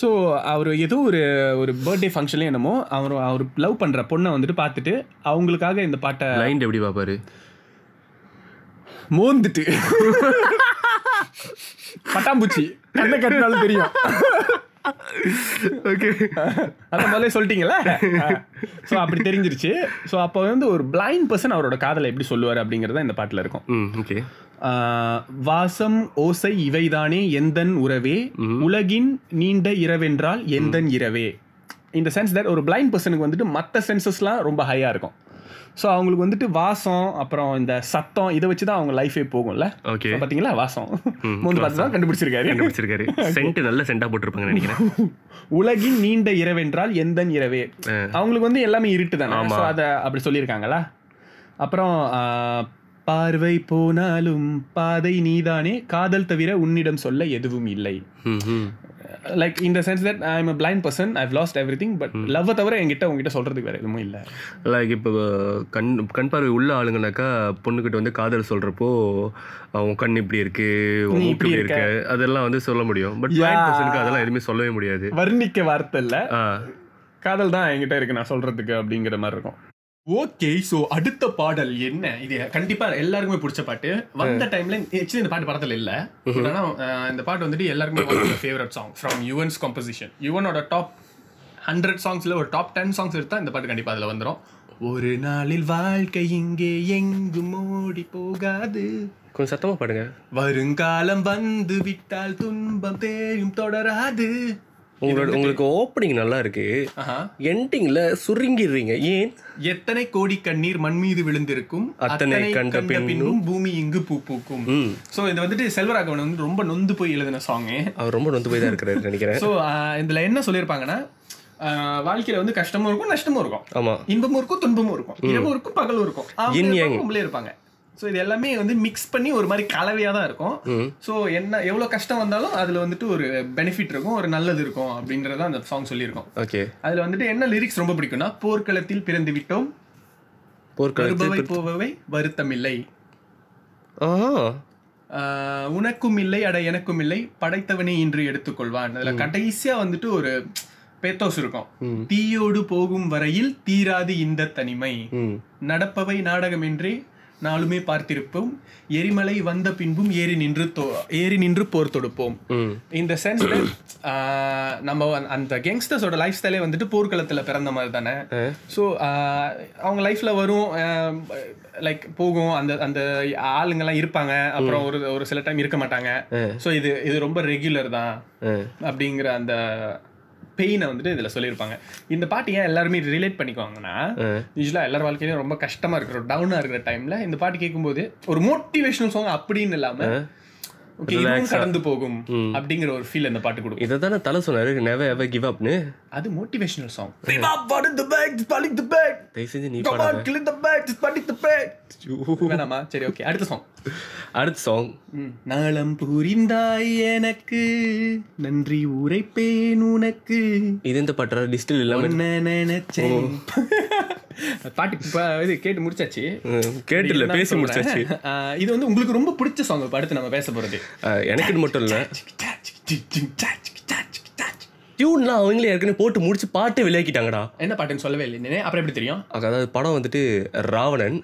Speaker 2: so அவர் ஏதோ ஒரு ஒரு பர்த்டே ஃபங்க்ஷன்ல என்னமோ அவர் அவர் லவ் பண்ணுற பொண்ணை வந்துட்டு பார்த்துட்டு அவங்களுக்காக இந்த பாட்டை
Speaker 3: லைண்ட் எப்படி பார்ப்பாரு?
Speaker 2: மோந்துட்டு. பட்டாம்பூச்சி. கண்ணை கட்டினாலும் தெரியும்.
Speaker 3: ஓகே
Speaker 2: அதான் முதல்ல சொல்லிட்டீங்களா ஸோ அப்படி தெரிஞ்சிருச்சு. ஸோ அப்போ வந்து ஒரு பிளைண்ட் பர்சன் அவரோட காதலை எப்படி சொல்லுவார் அப்படிங்கிறது இந்த பாட்டில் இருக்கும்.
Speaker 3: ஓகே
Speaker 2: வாசம் ஓசை இவைதானே எந்தன் உறவே? உலகின் நீண்ட இரவென்றால் எந்தன் இரவே? இந்த சென்ஸ் தட் ஒரு பிளைண்ட் பர்சனுக்கு வந்துட்டு மற்ற சென்சஸ்லாம் ரொம்ப ஹையாக இருக்கும். ஸோ அவங்களுக்கு வந்துட்டு வாசம் அப்புறம் இந்த சத்தம் இதை வச்சு தான் அவங்க லைஃபே போகும்ல.
Speaker 3: ஓகே
Speaker 2: So, பாத்தீங்களா? வாசம். மூணு பார்த்து தான் கண்டுபிடிச்சிருக்காரு.
Speaker 3: கண்டுபிடிச்சிருக்காரு. சென்ட் நல்ல சென்டா போட்டிருப்பாங்கன்னு நினைக்கிறேன்.
Speaker 2: உலகின் நீண்ட இரவென்றால் எந்தன் இரவே? அவங்களுக்கு வந்து எல்லாமே இருட்டு தானே? ஸோ அதை அப்படி சொல்லியிருக்காங்களா? அப்புறம் பார்வை போனாலும் பாதை நீதானே? காதல் தவிர உன்னிடம் சொல்ல எதுவும் இல்லை. லைக் இந்த sense that I am blind person I've lost everything but லவ்வை தவிர என்கிட்ட உங்ககிட்ட சொல்றதுக்கு வேற எதுவும் இல்லை.
Speaker 3: லைக் இப்போ கண் கண் பார்வை உள்ள ஆளுங்கனாக்கா பொண்ணுக்கிட்ட வந்து காதல் சொல்றப்போ அவன் கண் இப்படி இருக்கு உன்
Speaker 2: இப்படி
Speaker 3: இருக்கு. அதெல்லாம் வந்து சொல்ல முடியும். பட் பிளைண்ட் பர்சனுக்கு அதெல்லாம் எதுவுமே சொல்லவே முடியாது.
Speaker 2: வர்ணிக்க வார்த்தை இல்லை. காதல் தான் என்கிட்ட இருக்கு நான் சொல்றதுக்கு அப்படிங்கிற மாதிரி இருக்கும். ஓகே ஸோ அடுத்த பாடல் என்ன? இது கண்டிப்பா எல்லாருக்குமே பிடிச்ச பாட்டு. வந்த டைம்ல ஆக்சுவலி இந்த பாட்டு படத்துல இல்ல. ஆனா இந்த பாட்டு வந்துட்டு எல்லாருக்குமே favourite song from Yuvan's composition யுவனோட top hundred சாங்ஸ்ல ஒரு டாப் டென் சாங்ஸ் எடுத்தா இந்த பாட்டு கண்டிப்பா அதுல வந்துரும். ஒரு நாளில் வாழ்க்கை இங்கே எங்கும் ஓடி போகாது.
Speaker 3: கொஞ்சம் சத்தமாக பாடுங்க.
Speaker 2: வருங்காலம் வந்து விட்டால் துன்பம் தேயும் தொடராது.
Speaker 3: உங்களோட உங்களுக்கு ஓப்பனிங் நல்லா இருக்கு
Speaker 2: ஆஹா.
Speaker 3: எண்டிங்கில் சுருங்கிடுறீங்க. ஏன்?
Speaker 2: எத்தனை கோடி கண்ணீர் மண் மீது விழுந்திருக்கும்?
Speaker 3: அத்தனை கண்ட
Speaker 2: பின்னும் பூமி இங்கு பூ பூக்கும். சோ இது வந்துட்டு செல்வராகவன் வந்து ரொம்ப நொந்து போய் எழுதின சாங்கு
Speaker 3: அவர் ரொம்ப நொந்து போய் தான் இருக்கிறாரு நினைக்கிறேன்.
Speaker 2: ஸோ இதுல என்ன சொல்லியிருப்பாங்கன்னா வாழ்க்கையில வந்து கஷ்டமும் இருக்கும் நஷ்டமும் இருக்கும்.
Speaker 3: ஆமாம்
Speaker 2: இன்பமும் இருக்கும் துன்பமும் இருக்கும். இரவும் இருக்கும் பகலும் இருக்கும். இருப்பாங்க. ஸோ இது எல்லாமே வந்து மிக்ஸ் பண்ணி ஒரு மாதிரி கலவையா தான் இருக்கும். ஸோ என்ன எவ்வளோ கஷ்டம் வந்தாலும் அதுல வந்துட்டு ஒரு பெனிஃபிட் இருக்கும் ஒரு நல்லது இருக்கும் அப்படின்றத அந்த சாங் சொல்லியிருக்கோம்.
Speaker 3: ஓகே.
Speaker 2: அதுல வந்துட்டு என்ன லிரிக்ஸ் ரொம்ப பிடிக்கும்னா போர்க்களத்தில் பிறந்து விட்டோம்
Speaker 3: போர்க்களத்தில்
Speaker 2: வருபவை போபவை வருத்தமில்லை.
Speaker 3: ஆ.
Speaker 2: ஆஹ் உனக்கும் இல்லை அட எனக்கும் இல்லை படைத்தவனே இன்று எடுத்துக்கொள்வான். அதுல கடைசியா வந்துட்டு ஒரு பேத்தோஸ் இருக்கும். தீயோடு போகும் வரையில் தீராது இந்த தனிமை. நடப்பவை நாடகமின்றி நாளுமே பார்த்திருப்போம். எரிமலை வந்த பின்பும் ஏறி நின்று தோ- ஏறி நின்று போர் தொடுப்போம். இந்த சென்ஸ்ல நம்ம அந்த கேங்ஸ்டர்ஸோட லைஃப் ஸ்டைலே வந்துட்டு போர்க்களத்துல பிறந்த மாதிரி தானே. ஸோ அவங்க லைஃப்ல வரும் லைக் போகும். அந்த அந்த ஆளுங்கெல்லாம் இருப்பாங்க. அப்புறம் ஒரு ஒரு சில டைம் இருக்க மாட்டாங்க. ஸோ இது இது ரொம்ப ரெகுலர் தான். அப்படிங்கிற அந்த பெயினை வந்துட்டு இதில் சொல்லியிருப்பாங்க இந்த பாட்டு ஏன் எல்லாருமே ரிலேட் பண்ணிக்குவாங்கன்னா. யூஸ்வலாக எல்லார் வாழ்க்கையிலும் ரொம்ப கஷ்டமா இருக்கிற டவுனாக இருக்கிற டைம்ல இந்த பாட்டு கேட்கும்போது ஒரு மோட்டிவேஷனல் சாங் அப்படின்னு இல்லாம ஓகே இதுவும் கடந்து போகும் அப்படிங்கிற ஒரு ஃபீல் இந்த பாட்டு கொடுக்கும்.
Speaker 3: இதை தானே தலை சொன்னாரு நெவர் எவர் கிவ் அப்னு
Speaker 2: அது motivational song the bag, spalling the bag.
Speaker 3: தயவு செஞ்சு நீ பாடாத.
Speaker 2: killing the bag, spalling the bag. வேணாமா? சரி ஓகே அடுத்த சாங்
Speaker 3: அடுத்த சாங்
Speaker 2: நாளம் புரிந்தாய் எனக்கு நன்றி உரைப்பேன் உனக்கு.
Speaker 3: இது இந்த பாட்டா டிஸ்டில் இல்லாம
Speaker 2: நினைச்சேன். பாட்டு இது கேட்டு முடிச்சாச்சு
Speaker 3: கேட்டுல
Speaker 2: இருந்தாலும்
Speaker 3: பேசி. முடிச்சாச்சு
Speaker 2: இது வந்து உங்களுக்கு ரொம்ப பிடிச்ச சாங் இப்ப அடுத்து நம்ம பேச போறது
Speaker 3: ஆ, எனக்கு மட்டும் இல்ல டியூன்லாம் அவங்களே ஏற்கனவே போட்டு முடிச்சு பாட்டு விளையாக்கிட்டாங்கடா
Speaker 2: என்ன பாட்டுன்னு சொல்லவே இல்லை அப்புறம் எப்படி தெரியும்
Speaker 3: அதாவது படம் வந்துட்டு ராவணன்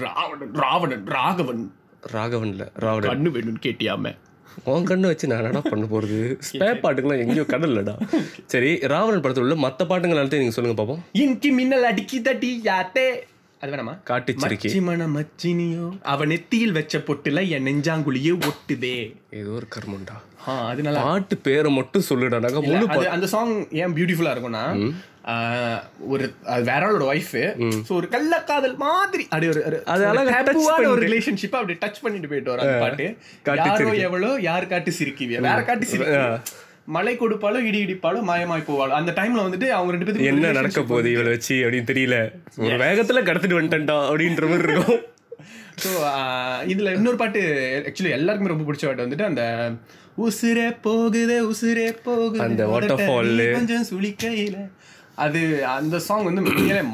Speaker 2: ராவணன் ராவணன் ராகவன்
Speaker 3: ராகவன்ல ராவணன்
Speaker 2: கண்ணு வேணும்னு கேட்டியாம
Speaker 3: உன் கண்ணை வச்சு நான் என்னடா பண்ண போகிறது ஸ்பே பாட்டுக்கெல்லாம் எங்கேயோ கடல்லடா. சரி ராவணன் படத்தில் உள்ள மற்ற பாட்டுங்கள் எல்லாத்தையும் சொல்லுங்கள் பார்ப்போம் பாப்போம்.
Speaker 2: இன்கி மின்னல் அடிக்கி தட்டி யாத்தே. அது வேணாமா?
Speaker 3: காட்டுச்சிருக்கி
Speaker 2: மன மச்சினியோ அவ நெத்தியில் வச்ச பொட்டுல என் நெஞ்சாங்குழியே ஒட்டுதே.
Speaker 3: ஏதோ ஒரு கர்மம்டா
Speaker 2: ஆ அது நல்லா
Speaker 3: பாட்டு பேரை மட்டும் சொல்லுடா. நாங்க முழு
Speaker 2: அந்த சாங் ஏன் பியூட்டிஃபுல்லா இருக்கும்னா ஒரு வேற ஆளோட ஒய்ஃப் சோ ஒரு கள்ளக்காதல் மாதிரி அப்படி ஒரு
Speaker 3: அது
Speaker 2: ஒரு. ரிலேஷன்ஷிப் அப்படி டச் பண்ணிட்டு போயிட்டு அந்த பாட்டு. யாரோ. எவ்வளோ யார் காட்டு சிரிக்கிவிய? வேற காட்டு சிரிக்கி. மழை கொடுப்பாலோ இடி இடிப்பாலோ மாயமாய் போவாளோ அந்த டைம்ல வந்துட்டு அவங்க ரெண்டு பேரும்
Speaker 3: என்ன நடக்க போகுது இவளை வச்சு அப்படின்னு தெரியல. ஒரு வேகத்துல கடத்திட்டு வந்துட்டா அப்படின்ற மாதிரி இருக்கும்.
Speaker 2: ஸோ இதுல இன்னொரு பாட்டு ஆக்சுவலி எல்லாருக்குமே ரொம்ப பிடிச்ச பாட்டு வந்துட்டு அந்த உசுரே போகுதே உசுரே போகுது
Speaker 3: அந்த waterfall.
Speaker 2: நீ கொஞ்சம் சுளிக்கையில அது அந்த சாங் வந்து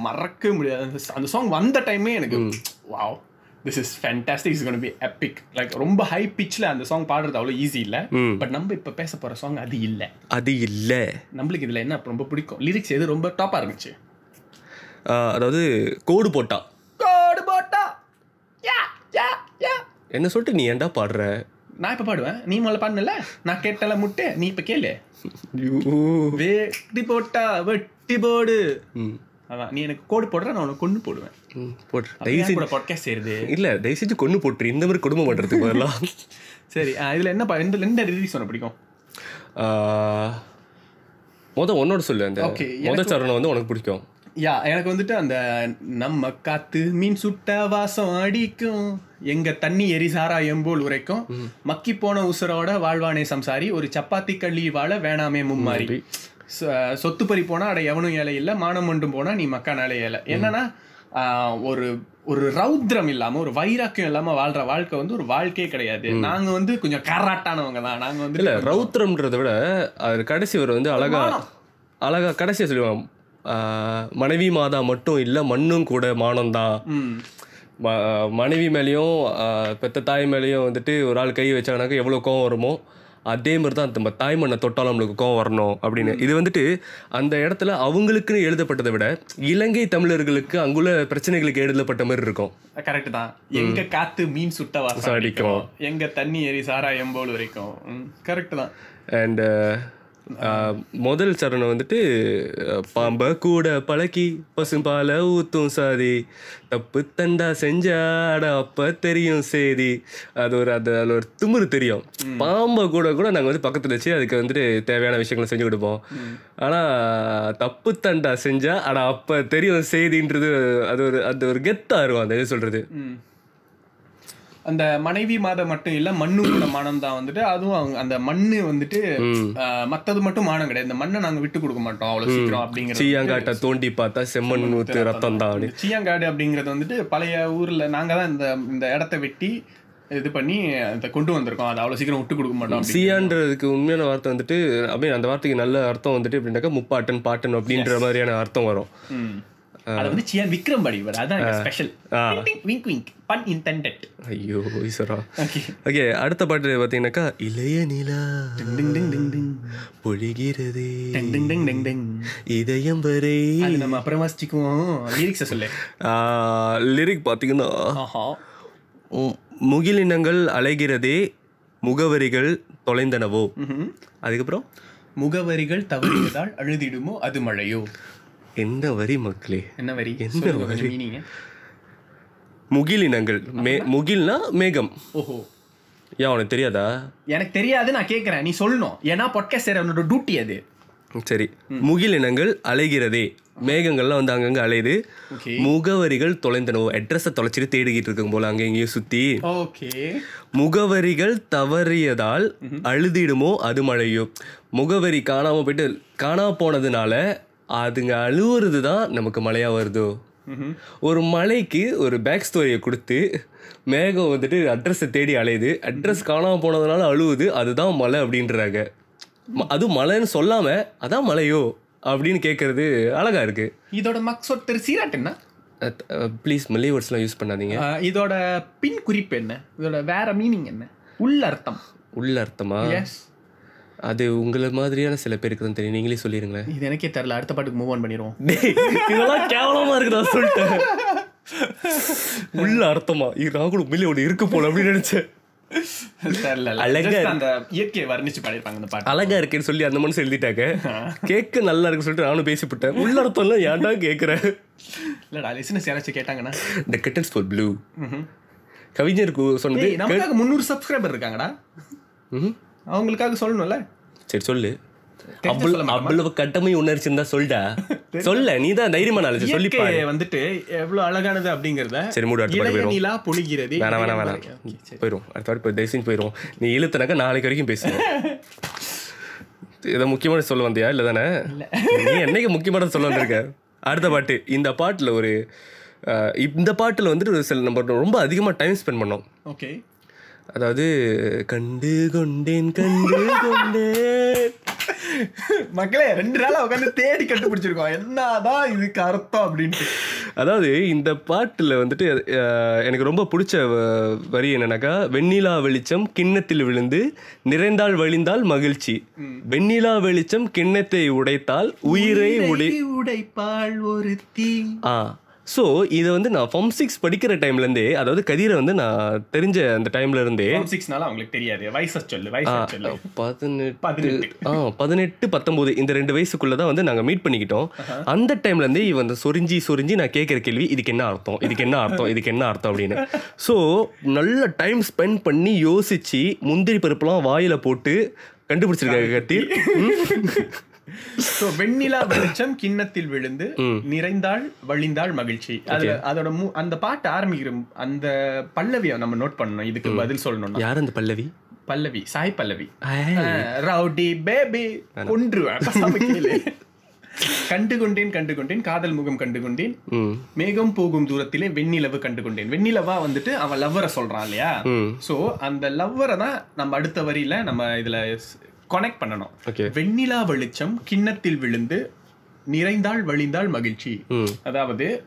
Speaker 2: மறக்கவே முடியாது. அந்த அந்த சாங் வந்த டைமே எனக்கு wow this is fantastic is be epic like ரொம்ப ஹை பிச்சில் அந்த சாங் பாடுறது அவ்வளோ ஈஸி இல்லை. பட் நம்ம இப்போ பேச போகிற சாங் அது இல்லை.
Speaker 3: அது இல்ல.
Speaker 2: நம்மளுக்கு இதில் என்ன ரொம்ப பிடிக்கும்? லிரிக்ஸ் எது ரொம்ப டாப்பாக இருந்துச்சு?
Speaker 3: அதாவது கோடு போட்டா.
Speaker 2: கோடு போட்டா. யா யா யா.
Speaker 3: என்ன சொல்லிட்டு நீ ஏன்டா பாடுற?
Speaker 2: நான் இப்ப பாடுவேன். நீ முதல்ல பாடுனல? நான் கேட்டல முட்டை. நீ இப்ப கேளு. வெட்டி போட்டா வெட்டி போடு. அதான். நீ எனக்கு கோடு போடுற நான் உனக்கு கொண்டு போடுவேன்.
Speaker 3: ம், போடு.
Speaker 2: அப்ப
Speaker 3: தயவு செஞ்சு
Speaker 2: கூட பாட்காஸ்ட் செய்யுது
Speaker 3: இல்ல தயவு செஞ்சு கொண்டு போட்டுரு இந்த மாதிரி குடும்பம் பண்றதுக்கு பதிலாம்
Speaker 2: சரி இதுல என்ன எந்த எந்த ரிலீஸ் உனக்கு பிடிக்கும்?
Speaker 3: ஆஹ், மொத உன்னோட சொல்லு அந்த
Speaker 2: Okay,
Speaker 3: மொத சரணம் வந்து உனக்கு பிடிக்கும்.
Speaker 2: யா எனக்கு வந்துட்டு அந்த நம்ம காத்து மீன் சுட்ட வாசம் அடிக்கும். எங்க தண்ணி எரி சாராயம் போல் உரைக்கும். மக்கி போன உசுரோட வாழ்வானே சம்சாரி. ஒரு சப்பாத்தி கள்ளி வாழ வேணாமே மும்மாரி. சொ- சொத்து பறி போனா அட எவனும் ஏழை இல்ல மானம் ஒன்றும் போனா நீ மக்கானாலே ஏழை. என்னன்னா ஒரு ஒரு ரௌத்ரம் இல்லாம ஒரு வைராக்கியம் இல்லாம வாழ்ற வாழ்க்கை வந்து ஒரு வாழ்க்கையே கிடையாது. நாங்க வந்து கொஞ்சம் கராட்டானவங்க தான். நாங்க வந்து
Speaker 3: இல்ல ரௌத்ரம்ன்றதை விட அது கடைசி வரை வந்து அழகா அழகா கடைசியா சொல்லுவான் ஆஹ், மனைவி மாதா மட்டும் இல்ல மண்ணும் கூட மானம் தான். மனைவி மேலேயும் பெத்த தாய் மேலேயும் வந்துட்டு ஒரு ஆள் கை வச்சாங்கனாக்கா எவ்வளோ கோவம் வருமோ அதே மாதிரி தான் நம்ம தாய் மண்ணை தொட்டாலும் நம்மளுக்கு கோவம் வரணும் அப்படின்னு. இது வந்துட்டு அந்த இடத்துல அவங்களுக்குன்னு எழுதப்பட்டதை விட இலங்கை தமிழர்களுக்கு அங்குள்ள பிரச்சனைகளுக்கு எழுதப்பட்ட மாதிரி இருக்கும்.
Speaker 2: கரெக்ட் தான். எங்க காத்து மீன் சுட்ட வாசம் அடிக்கும். எங்க தண்ணி எரி சாராயம் போல் வரைக்கும் கரெக்ட் தான்.
Speaker 3: அண்ட் முதல் சரணம் வந்துட்டு பாம்ப கூட பழக்கி பசும்பால ஊத்தும் சாதி. தப்பு தண்டா செஞ்சாட அப்ப தெரியும் சேதி அது ஒரு அது அதில் ஒரு திமிரு தெரியும். பாம்பை கூட கூட நாங்கள் வந்து பக்கத்தில் வச்சு அதுக்கு வந்துட்டு தேவையான விஷயங்களை செஞ்சு கொடுப்போம். ஆனால் தப்பு தண்டா செஞ்சா அட அப்ப தெரியும் செய்தின்றது அது ஒரு அது ஒரு கெத்தாக இருக்கும் அந்த இது சொல்றது.
Speaker 2: அந்த மனைவி மாதம் மட்டும் இல்ல மண்ணோட மானம் தான் வந்துட்டு அதுவும் அவங்க அந்த மண்ணு வந்துட்டு மத்தது மட்டும் மானம் கிடையாது. இந்த மண்ணை நாங்க விட்டு கொடுக்க மாட்டோம் அவ்வளவு சீக்கிரம் அப்படிங்கிறது
Speaker 3: சீயாங்காட்டை தோண்டி பார்த்தா செம்மண் ஊத்து ரத்தம் தான்
Speaker 2: சீயங்காடு அப்படிங்கிறது வந்துட்டு பழைய ஊர்ல நாங்க தான் இந்த இந்த இடத்த வெட்டி இது பண்ணி இதை கொண்டு வந்திருக்கோம். அதை அவ்வளவு சீக்கிரம் விட்டு கொடுக்க மாட்டோம்.
Speaker 3: சியான்றதுக்கு உண்மையான வார்த்தை வந்துட்டு அப்படியே அந்த வார்த்தைக்கு நல்ல அர்த்தம் வந்துட்டு எப்படின்னாக்கா முப்பாட்டன் பாட்டன் அப்படின்ற மாதிரியான அர்த்தம் வரும்.
Speaker 2: அது வந்து சியான் விக்ரம் படி வர அதான் special wink wink pun intended
Speaker 3: ஐயோ ஈஸ்வரா.
Speaker 2: ஓகே
Speaker 3: ஓகே அடுத்த பாட்டு பார்த்தீங்கன்னாக்கா இளைய நிலா
Speaker 2: டிங் டிங் டிங் டிங்
Speaker 3: பொழிகிறதே.
Speaker 2: டிங் டிங் டிங் டிங் டிங்
Speaker 3: இதயம் வரை.
Speaker 2: நம்ம அப்புறம் வாசிச்சுக்குவோம் லிரிக்ஸை சொல்லு.
Speaker 3: லிரிக் பார்த்தீங்கன்னா முகிலினங்கள் அலைகிறதே முகவரிகள் தொலைந்தனவோ. அதுக்கப்புறம்
Speaker 2: முகவரிகள் தவறியதால் அழுதிடுமோ அது மழையோ?
Speaker 3: என்ன வரி மக்களே?
Speaker 2: என்ன வரி?
Speaker 3: என்ன
Speaker 2: கொஞ்சம் meaning.
Speaker 3: முகிலினங்கள். மே முகில்னா மேகம்.
Speaker 2: ஓஹோ.
Speaker 3: ஏன் உனக்கு தெரியாதா?
Speaker 2: எனக்கு தெரியாது நான் கேக்குறேன். நீ சொல்லணும். ஏன்னா பொட்காஸ்ட் சேரவனோட டியூட்டி அது.
Speaker 3: சரி. முகிலினங்கள் அலைகிறதே. மேகங்கள்லாம் வந்து அங்கங்க அலையுது. முகவரிகள் தொலைந்தனவோ. அட்ரஸை தொலைச்சிட்டு தேடிக்கிட்டு இருக்கும் போல அங்கே இங்கேயும் சுத்தி.
Speaker 2: ஓகே.
Speaker 3: முகவரிகள் தவறியதால் அழுதிடுமோ அது மழையோ. முகவரி காணாம போயிட்டு காணாம போனதுனால அதுங்க அழுவுறது தான் நமக்கு மழையா வருதோ? ஒரு மலைக்கு ஒரு பேக் ஸ்டோரியை கொடுத்து மேகம் வந்துட்டு அட்ரஸை தேடி அலையுது. அட்ரஸ் காணாம போனதுனால அழுவுது. அதுதான் மலை அப்படின்றாங்க. ம- அது மலைன்னு சொல்லாம அதான் மலையோ? அப்படின்னு கேட்கறது அழகா இருக்கு.
Speaker 2: இதோட மக்சோட் திரு சீராட் என்ன?
Speaker 3: ப்ளீஸ் மல்லிகை வேர்ட்ஸ்லாம் யூஸ் பண்ணாதீங்க.
Speaker 2: இதோட பின் குறிப்பு என்ன? இதோட வேற மீனிங் என்ன? உள்ள அர்த்தம்
Speaker 3: உள்ள அர்த்தமா
Speaker 2: எஸ்
Speaker 3: அது உங்களை மாதிரியான சில பேருக்கு தான் தெரியும். நீங்களே சொல்லிடுங்களேன்
Speaker 2: இது எனக்கே தெரியல. அடுத்த பாட்டுக்கு மூவ் ஆன் பண்ணிடுவோம்.
Speaker 3: இதெல்லாம் கேவலமா இருக்கு நான் சொல்லிட்டேன் உள்ள அர்த்தமா? கூட உண்மையிலே ஒன்று இருக்கு போல அப்படின்னு நினைச்சேன்.
Speaker 2: தெரியல.
Speaker 3: அழகா
Speaker 2: Just அந்த இயற்கையை வர்ணிச்சு பாடிருப்பாங்க அந்த பாட்டு.
Speaker 3: அழகா இருக்கேன்னு சொல்லி அந்த மனசு எழுதிட்டாங்க. கேட்க நல்லா இருக்குன்னு சொல்லிட்டு நானும் பேசிவிட்டேன் உள்ள அர்த்தம்லாம் ஏன்டா கேட்குறேன்
Speaker 2: இல்லடா லிசனஸ் யாராச்சும் கேட்டாங்கன்னா.
Speaker 3: இந்த கட்டன்ஸ் ஃபார் ப்ளூ கவிஞருக்கு சொன்னது
Speaker 2: முந்நூறு சப்ஸ்கிரைபர் இருக்காங்கடா. அவங்களுக்காக சொல்லணும்ல?
Speaker 3: சரி சொல்லு. அவ்வளவு கட்டமை உணர்ச்சி இருந்தா சொல்டா. சொல்ல நீ தான் தைரியமா நாளைக்கு சொல்லி
Speaker 2: வந்துட்டு எவ்வளவு அழகானது அப்படிங்கறத
Speaker 3: சரி, மூடு, அடுத்த பாட்டு போயிரும்.
Speaker 2: நிலா பொழிகிறது
Speaker 3: வேணாம் வேணாம் வேணாம். போயிடும் அடுத்த வாட்டி போய் தயவு போயிடும் நீ இழுத்தனாக்கா நாளைக்கு வரைக்கும் பேசுவேன். இதை முக்கியமான சொல்ல வந்தியா? இல்லை. தானே நீ என்னைக்கு முக்கியமான சொல்ல வந்திருக்க? அடுத்த பாட்டு. இந்த பாட்டில் ஒரு இந்த பாட்டில் வந்துட்டு ஒரு சில நம்ம ரொம்ப அதிகமாக டைம் ஸ்பெண்ட் பண்ணோம்.
Speaker 2: ஓகே.
Speaker 3: அதாவது கண்டு கொண்டேன் கண்டு கொண்டேன்.
Speaker 2: மக்களே ரெண்டு நாளா உட்காந்து தேடி கண்டுபிடிச்சிருக்கோம். என்னதான் இதுக்கு அர்த்தம் அப்படின்ட்டு.
Speaker 3: அதாவது இந்த பாட்டில் வந்துட்டு எனக்கு ரொம்ப பிடிச்ச வ- வரி என்னன்னாக்கா வெண்ணிலா வெளிச்சம் கிண்ணத்தில் விழுந்து நிறைந்தால் வழிந்தால் மகிழ்ச்சி. வெண்ணிலா வெளிச்சம் கிண்ணத்தை உடைத்தால் உயிரை உடை
Speaker 2: உடைப்பாள் ஒரு தீ
Speaker 3: ஆ. ஸோ இதை வந்து நான் ஃபார்ம் சிக்ஸ் படிக்கிற டைம்லேருந்தே அதாவது கதிரை வந்து நான் தெரிஞ்ச அந்த டைம்ல இருந்தே
Speaker 2: சிக்ஸ்னால அவங்களுக்கு தெரியாது. வயசை சொல்லு வயசை
Speaker 3: பதினெட்டு. ஆ பதினெட்டு பத்தொம்போது இந்த ரெண்டு வயசுக்குள்ள தான் வந்து நாங்கள் மீட் பண்ணிக்கிட்டோம். அந்த டைம்ல இருந்தே இவன் சொரிஞ்சி சொரிஞ்சி நான் கேட்குற கேள்வி இதுக்கு என்ன அர்த்தம்? இதுக்கு என்ன அர்த்தம்? இதுக்கு என்ன அர்த்தம் அப்படின்னு. ஸோ நல்ல டைம் ஸ்பெண்ட் பண்ணி யோசிச்சு முந்திரி பருப்புலாம் வாயில போட்டு கண்டுபிடிச்சிருக்காங்க கத்தி
Speaker 2: So, வெண்ணிலா வெளிச்சம் கிண்ணத்தில் விழுந்து நிறைந்தாள் வழிந்தாள் மகிழ்ச்சி. அதுல அதோட அந்த பாட்டு ஆரம்பிக்கிற அந்த பல்லவியை நம்ம நோட் பண்ணணும் இதுக்கு பதில் சொல்லணும்னா.
Speaker 3: யார் அந்த பல்லவி?
Speaker 2: பல்லவி சாய் பல்லவி. Rowdy baby. கொன்றுவேன். கண்டு கொண்டேன் கண்டு கொண்டேன் காதல் முகம் கண்டு கொண்டேன் மேகம் போகும் தூரத்திலே வெண்ணிலவு கண்டு கொண்டேன் வெண்ணிலவா வந்துட்டு அவன் லவ்வரை சொல்றான் இல்லையா? சோ அந்த லவ்வரை தான் நம்ம அடுத்த வரியில நம்ம இதுல கனெக்ட் பண்ணணும். வெண்ணிலா வெளிச்சம் கிண்ணத்தில் விழுந்து நிறைந்தாள் வழிந்தாள் மகிழ்ச்சி. அதாவது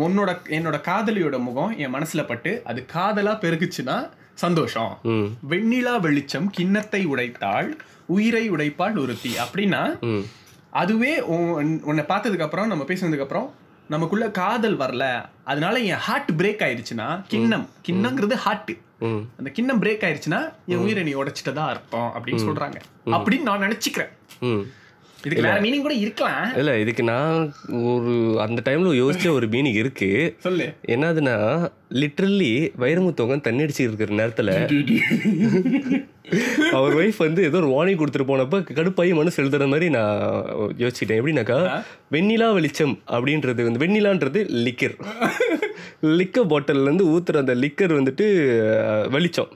Speaker 2: உன்னோட என்னோட காதலியோட முகம் என் மனசுல பட்டு அது காதலா பெருகுச்சுன்னா சந்தோஷம். வெண்ணிலா வெளிச்சம் கிண்ணத்தை உடைத்தாள் உயிரை உடைப்பாள் ஒருத்தி. அப்படின்னா அதுவே உன்- உன்னை பார்த்ததுக்கு அப்புறம் நம்ம பேசினதுக்கு அப்புறம் நமக்குள்ள காதல் வரல. அதனால என் ஹார்ட் பிரேக் ஆயிருச்சுன்னா கிண்ணம். கிண்ணங்கிறது ஹார்ட் அந்த கிண்ணம் பிரேக் ஆயிருச்சுன்னா என் உயிரை நீ உடைச்சிட்டதா அர்த்தம் அப்படின்னு சொல்றாங்க. அப்படின்னு நான் நினைச்சுக்கிறேன்.
Speaker 3: ம்.
Speaker 2: இதுக்கு வேற மீனிங் கூட இருக்கலாம்.
Speaker 3: இல்லை இதுக்கு நான் ஒரு அந்த டைமில் யோசிச்ச ஒரு மீனிங் இருக்கு.
Speaker 2: சொல்லு.
Speaker 3: என்னதுன்னா லிட்ரலி வைரமுத்தவங்க தண்ணி அடிச்சு இருக்கிற நேரத்தில் அவர் ஒய்ஃப் வந்து ஏதோ ஒரு வார்னிங் கொடுத்துட்டு போனப்ப கடுப்பாயி மனசு எழுதுற மாதிரி நான் யோசிச்சிட்டேன். எப்படின்னாக்கா வெண்ணிலா வெளிச்சம் அப்படின்றது வந்து வெண்ணிலான்றது லிக்கர் லிக்கர் பாட்டில்லேருந்து ஊத்துற அந்த லிக்கர் வந்துட்டு வெளிச்சம்.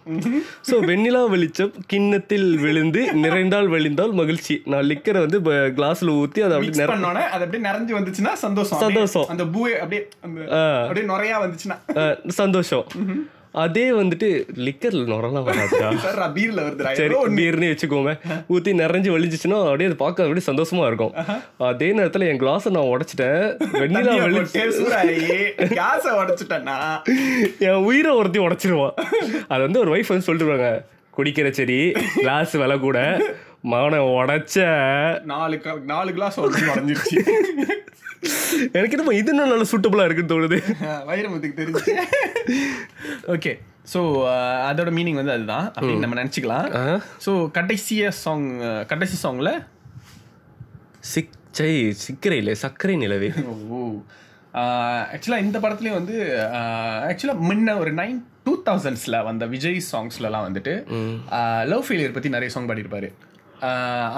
Speaker 3: ஸோ வெண்ணிலா வெளிச்சம் கிண்ணத்தில் விழுந்து நிறைந்தால் வெளிந்தால் மகிழ்ச்சி. நான் லிக்கரை வந்து கிளாஸில் ஊற்றி அதை அப்படி
Speaker 2: மிக்ஸ்
Speaker 3: நிற
Speaker 2: பண்ணோட அது அப்படியே நிறைஞ்சு வந்துச்சுன்னா சந்தோஷம்.
Speaker 3: சந்தோஷம்.
Speaker 2: அந்த பூவே அப்படியே அப்படியே நுறையா வந்துச்சுன்னா.
Speaker 3: சந்தோஷம். அதே வந்துட்டு லிக்கர்ல நுரெல்லாம் வராதுடா.
Speaker 2: பீர்ல வருதுடா.
Speaker 3: சரி. பீர்னு வச்சுக்கோமே. ஊற்றி நிறைஞ்சு வலிஞ்சிச்சுன்னா அப்படியே அது பார்க்க அப்படியே சந்தோஷமா இருக்கும். அதே நேரத்தில் என் கிளாஸை நான் உடைச்சிட்டேன். வெண்ணிலா
Speaker 2: கேஸை உடைச்சிட்டேன்னா?
Speaker 3: என் உயிரை ஒருத்தி உடைச்சிருவான். அது வந்து ஒரு ஒய்ஃப் வந்து சொல்லிட்டு குடிக்கிற சரி கிளாஸ் விலை கூட. மகனை உடைச்ச.
Speaker 2: நாலு நாலு கிளாஸ் உடஞ்சிருச்சு.
Speaker 3: எனக்கு என்னமோ இது இன்னும் நல்ல சூட்டபுளாக இருக்குன்னு தோணுது.
Speaker 2: வைரமுத்துக்கு தெரிஞ்சு. ஓகே ஸோ அதோட மீனிங் வந்து அதுதான். அப்படின்னு நம்ம நினச்சிக்கலாம்? ஸோ கடைசிய சாங் கடைசி சாங்ல
Speaker 3: சிச்சை சிக்கரை இல்லை சர்க்கரை நிலவே.
Speaker 2: ஓ. ஆக்சுவலாக இந்த படத்துலேயும் வந்து ஆக்சுவலாக முன்ன ஒரு நைன் டூ தௌசண்ட்ஸில் வந்த விஜய் சாங்ஸ்லலாம் வந்துட்டு லவ் ஃபெயிலியர் பற்றி நிறைய சாங் பாடியிருப்பாரு.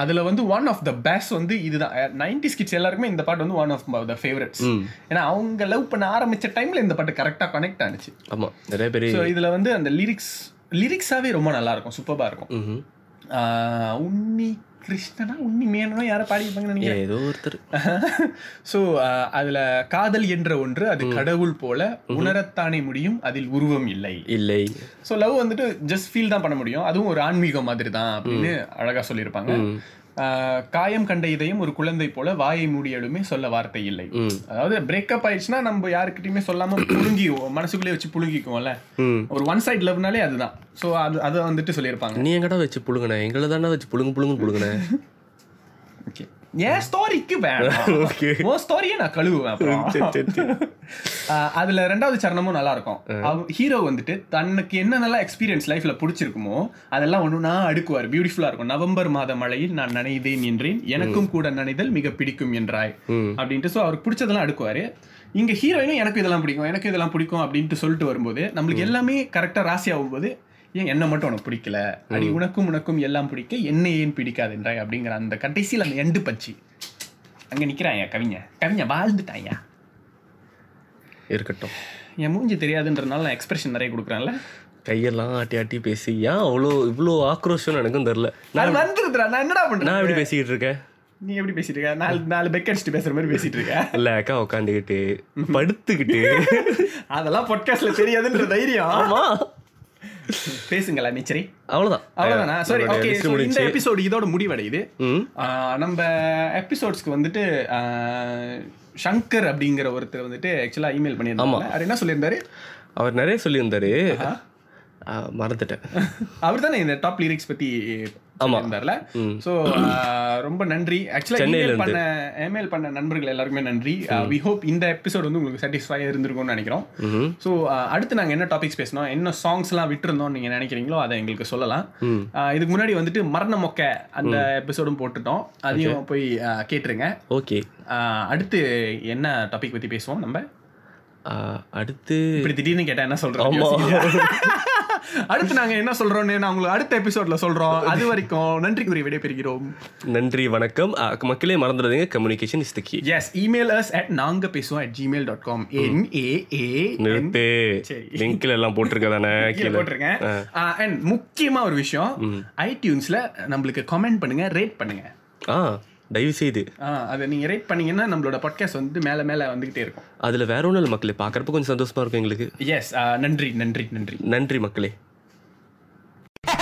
Speaker 2: அதில் வந்து ஒன் ஆஃப் த பெஸ்ட் வந்து இதுதான். நைன்டி கிட்ஸ் எல்லாருக்குமே இந்த பாட்டு வந்து ஒன் ஆஃப் த ஃபேவரட்ஸ் ஏன்னா அவங்க லவ் பண்ண ஆரம்பிச்ச டைமில் இந்த பாட்டு கரெக்டாக கனெக்ட் ஆனிச்சு.
Speaker 3: ஆமாம் நிறைய பேர்
Speaker 2: ஸோ இதில் வந்து அந்த லிரிக்ஸ் லிரிக்ஸாகவே ரொம்ப நல்லா இருக்கும் சூப்பராக இருக்கும். உன்னி கிருஷ்ணனா? உன்னி மேனனோ? யாரை பாடியிருப்பாங்கன்னு நினைக்கிறேன்.
Speaker 3: ஏதோ ஒருத்தர்.
Speaker 2: ஸோ அதில் காதல் என்ற ஒன்று அது கடவுள் போல உணரத்தானே முடியும் அதில் உருவம் இல்லை.
Speaker 3: இல்லை.
Speaker 2: ஸோ லவ் வந்துட்டு ஜஸ்ட் ஃபீல் தான் பண்ண முடியும். அதுவும் ஒரு ஆன்மீகம் மாதிரி தான் அப்படின்னு அழகா சொல்லியிருப்பாங்க. காயம் கண்ட இதயம் ஒரு குழந்தை போல வாயை மூடியலுமே சொல்ல வார்த்தை இல்லை. அதாவது பிரேக்கப் ஆயிடுச்சுன்னா நம்ம யாருக்கிட்டயுமே சொல்லாம புழுங்கி மனசுக்குள்ளே வச்சு புழுங்கிக்குவோம்ல. ஒரு ஒன் சைட் லவ்னாலே அதுதான். ஸோ அது அதை வந்துட்டு சொல்லியிருப்பாங்க.
Speaker 3: நீ எங்கடா வச்சு புழுங்கின? எங்களை தானே வச்சு புழுங்கு புழுங்கு புழுங்கின?
Speaker 2: ஓகே என் ஸ்டோரிக்கு
Speaker 3: ஓகே
Speaker 2: உன் ஸ்டோரியை நான் கழுவுவேன் அப்புறம். அதுல ரெண்டாவது சரணமும் நல்லா இருக்கும் ஹீரோ வந்துட்டு தனக்கு என்னென்னலாம் எக்ஸ்பீரியன்ஸ் லைஃப்ல பிடிச்சிருக்குமோ அதெல்லாம் ஒண்ணுனா அடுக்குவார். பியூட்டிஃபுல்லா இருக்கும். நவம்பர் மாத மழையில் நான் நனைதேன் என்றேன். எனக்கும் கூட நனைதல் மிக பிடிக்கும் என்றாய். அப்படின்ட்டு ஸோ அவருக்கு பிடிச்சதெல்லாம் அடுக்குவாரு. இங்க ஹீரோயினும் எனக்கு இதெல்லாம் பிடிக்கும். எனக்கு இதெல்லாம் பிடிக்கும் அப்படின்ட்டு சொல்லிட்டு வரும்போது நம்மளுக்கு எல்லாமே கரெக்டா ராசி ஆகும்போது ஏன் என்ன மட்டும் உனக்கு பிடிக்கல? அடி உனக்கும் உனக்கும் எல்லாம் பிடிக்க என்ன ஏன் பிடிக்காதுன்றாய் அப்படிங்கிற அந்த கடைசியில் அந்த எண்டு பச்சி. அங்க நிக்கிறான் கவிஞ கவிஞ வாழ்ந்துட்டாயா
Speaker 3: இருக்கட்டும்.
Speaker 2: என் மூஞ்சி தெரியாதுன்றனால நான் எக்ஸ்பிரஷன் நிறைய கொடுக்குறேன்ல.
Speaker 3: கையெல்லாம் ஆட்டி ஆட்டி பேசி ஏன் அவ்வளோ இவ்வளோ ஆக்ரோஷம் எனக்கும் தெரில
Speaker 2: அது வந்துருதுடா நான் என்னடா
Speaker 3: நான்
Speaker 2: பண்றேன்
Speaker 3: எப்படி பேசிக்கிட்டு இருக்கேன்?
Speaker 2: நீ எப்படி பேசிட்டு இருக்க? நாலு நாலு பெக் அடிச்சுட்டு பேசுற மாதிரி பேசிட்டு இருக்க.
Speaker 3: இல்ல அக்கா உட்காந்துக்கிட்டு படுத்துக்கிட்டு.
Speaker 2: அதெல்லாம் பாட்காஸ்ட்ல தெரியாதுன்ற தைரியம்.
Speaker 3: ஆமா.
Speaker 2: பேசுங்களா நீச்சரி?
Speaker 3: அவ்வளோதான்
Speaker 2: அவ்வளவுதானா? சரி ஓகே இந்த. எபிசோடு இதோட முடிவடையுது. நம்ம எபிசோட்ஸ்க்கு வந்துட்டு சங்கர் அப்படிங்கிற ஒருத்தர் வந்துட்டு ஆக்சுவலா இமெயில் பண்ணியிருந்தாங்க அவர் என்ன சொல்லியிருந்தாரு?
Speaker 3: அவர் நிறைய சொல்லியிருந்தாரு. மறந்துட்டேன்.
Speaker 2: அவர் தானே இந்த டாப் லிரிக்ஸ் பத்தி இருந்தார்ல ஸோ ரொம்ப நன்றி. ஆக்சுவலாக இமெயில் பண்ண இமெயில் பண்ண நண்பர்கள் எல்லாருக்குமே நன்றி. வி ஹோப் இந்த எபிசோட் வந்து உங்களுக்கு சாட்டிஸ்ஃபையாக இருந்திருக்கும்னு நினைக்கிறோம். ஸோ அடுத்து நாங்கள் என்ன டாபிக்ஸ் பேசணும் என்ன சாங்ஸ்லாம் விட்டுருந்தோம் நீங்கள் நினைக்கிறீங்களோ அதை எங்களுக்கு சொல்லலாம். இதுக்கு முன்னாடி வந்துட்டு மரண மொக்க அந்த எபிசோடும் போட்டுட்டோம் அதையும் போய் கேட்டுருங்க.
Speaker 3: ஓகே.
Speaker 2: அடுத்து என்ன டாபிக் பத்தி பேசுவோம் நம்ம?
Speaker 3: அடுத்து
Speaker 2: இப்படி திடீர்னு கேட்டா என்ன சொல்றோம். அடுத்து நாங்க என்ன சொல்றோம்னு நான் உங்களுக்கு அடுத்த எபிசோட்ல சொல்றோம். அது வரைக்கும் நன்றி கூறி விடைபெறுகிறோம்.
Speaker 3: நன்றி வணக்கம். மக்களே மறந்துடாதீங்க. கம்யூனிகேஷன் இஸ் த கீ
Speaker 2: எஸ் இமெயில் அஸ் அட் நாங்க பேசுவோம் அட் ஜிமெயில் டாட் காம் என் ஏ ஏ
Speaker 3: நிறுத்து. லிங்க்ல எல்லாம் போட்டிருக்க தானே?
Speaker 2: கீழே
Speaker 3: கீழே.
Speaker 2: போட்டிருக்கேன். அண்ட் முக்கியமா ஒரு விஷயம். ஐடியூன்ஸ்ல நம்மளுக்கு கமெண்ட் பண்ணுங்க ரேட் பண்ணுங்க.
Speaker 3: ஆ. தயவு செய்து
Speaker 2: ஆ, அதை நீங்க ரேட் பண்ணீங்கன்னா நம்மளோட பாட்காஸ்ட் வந்து மேல மேல வந்துகிட்டே இருக்கும்.
Speaker 3: அதுல வேற ஒன்றும் இல்லை மக்களே பார்க்கறப்ப கொஞ்சம் சந்தோஷமா இருக்கும் எங்களுக்கு.
Speaker 2: எஸ் நன்றி நன்றி நன்றி.
Speaker 3: நன்றி மக்களே.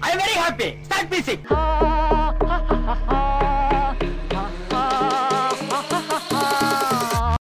Speaker 1: I'm very happy. Start music.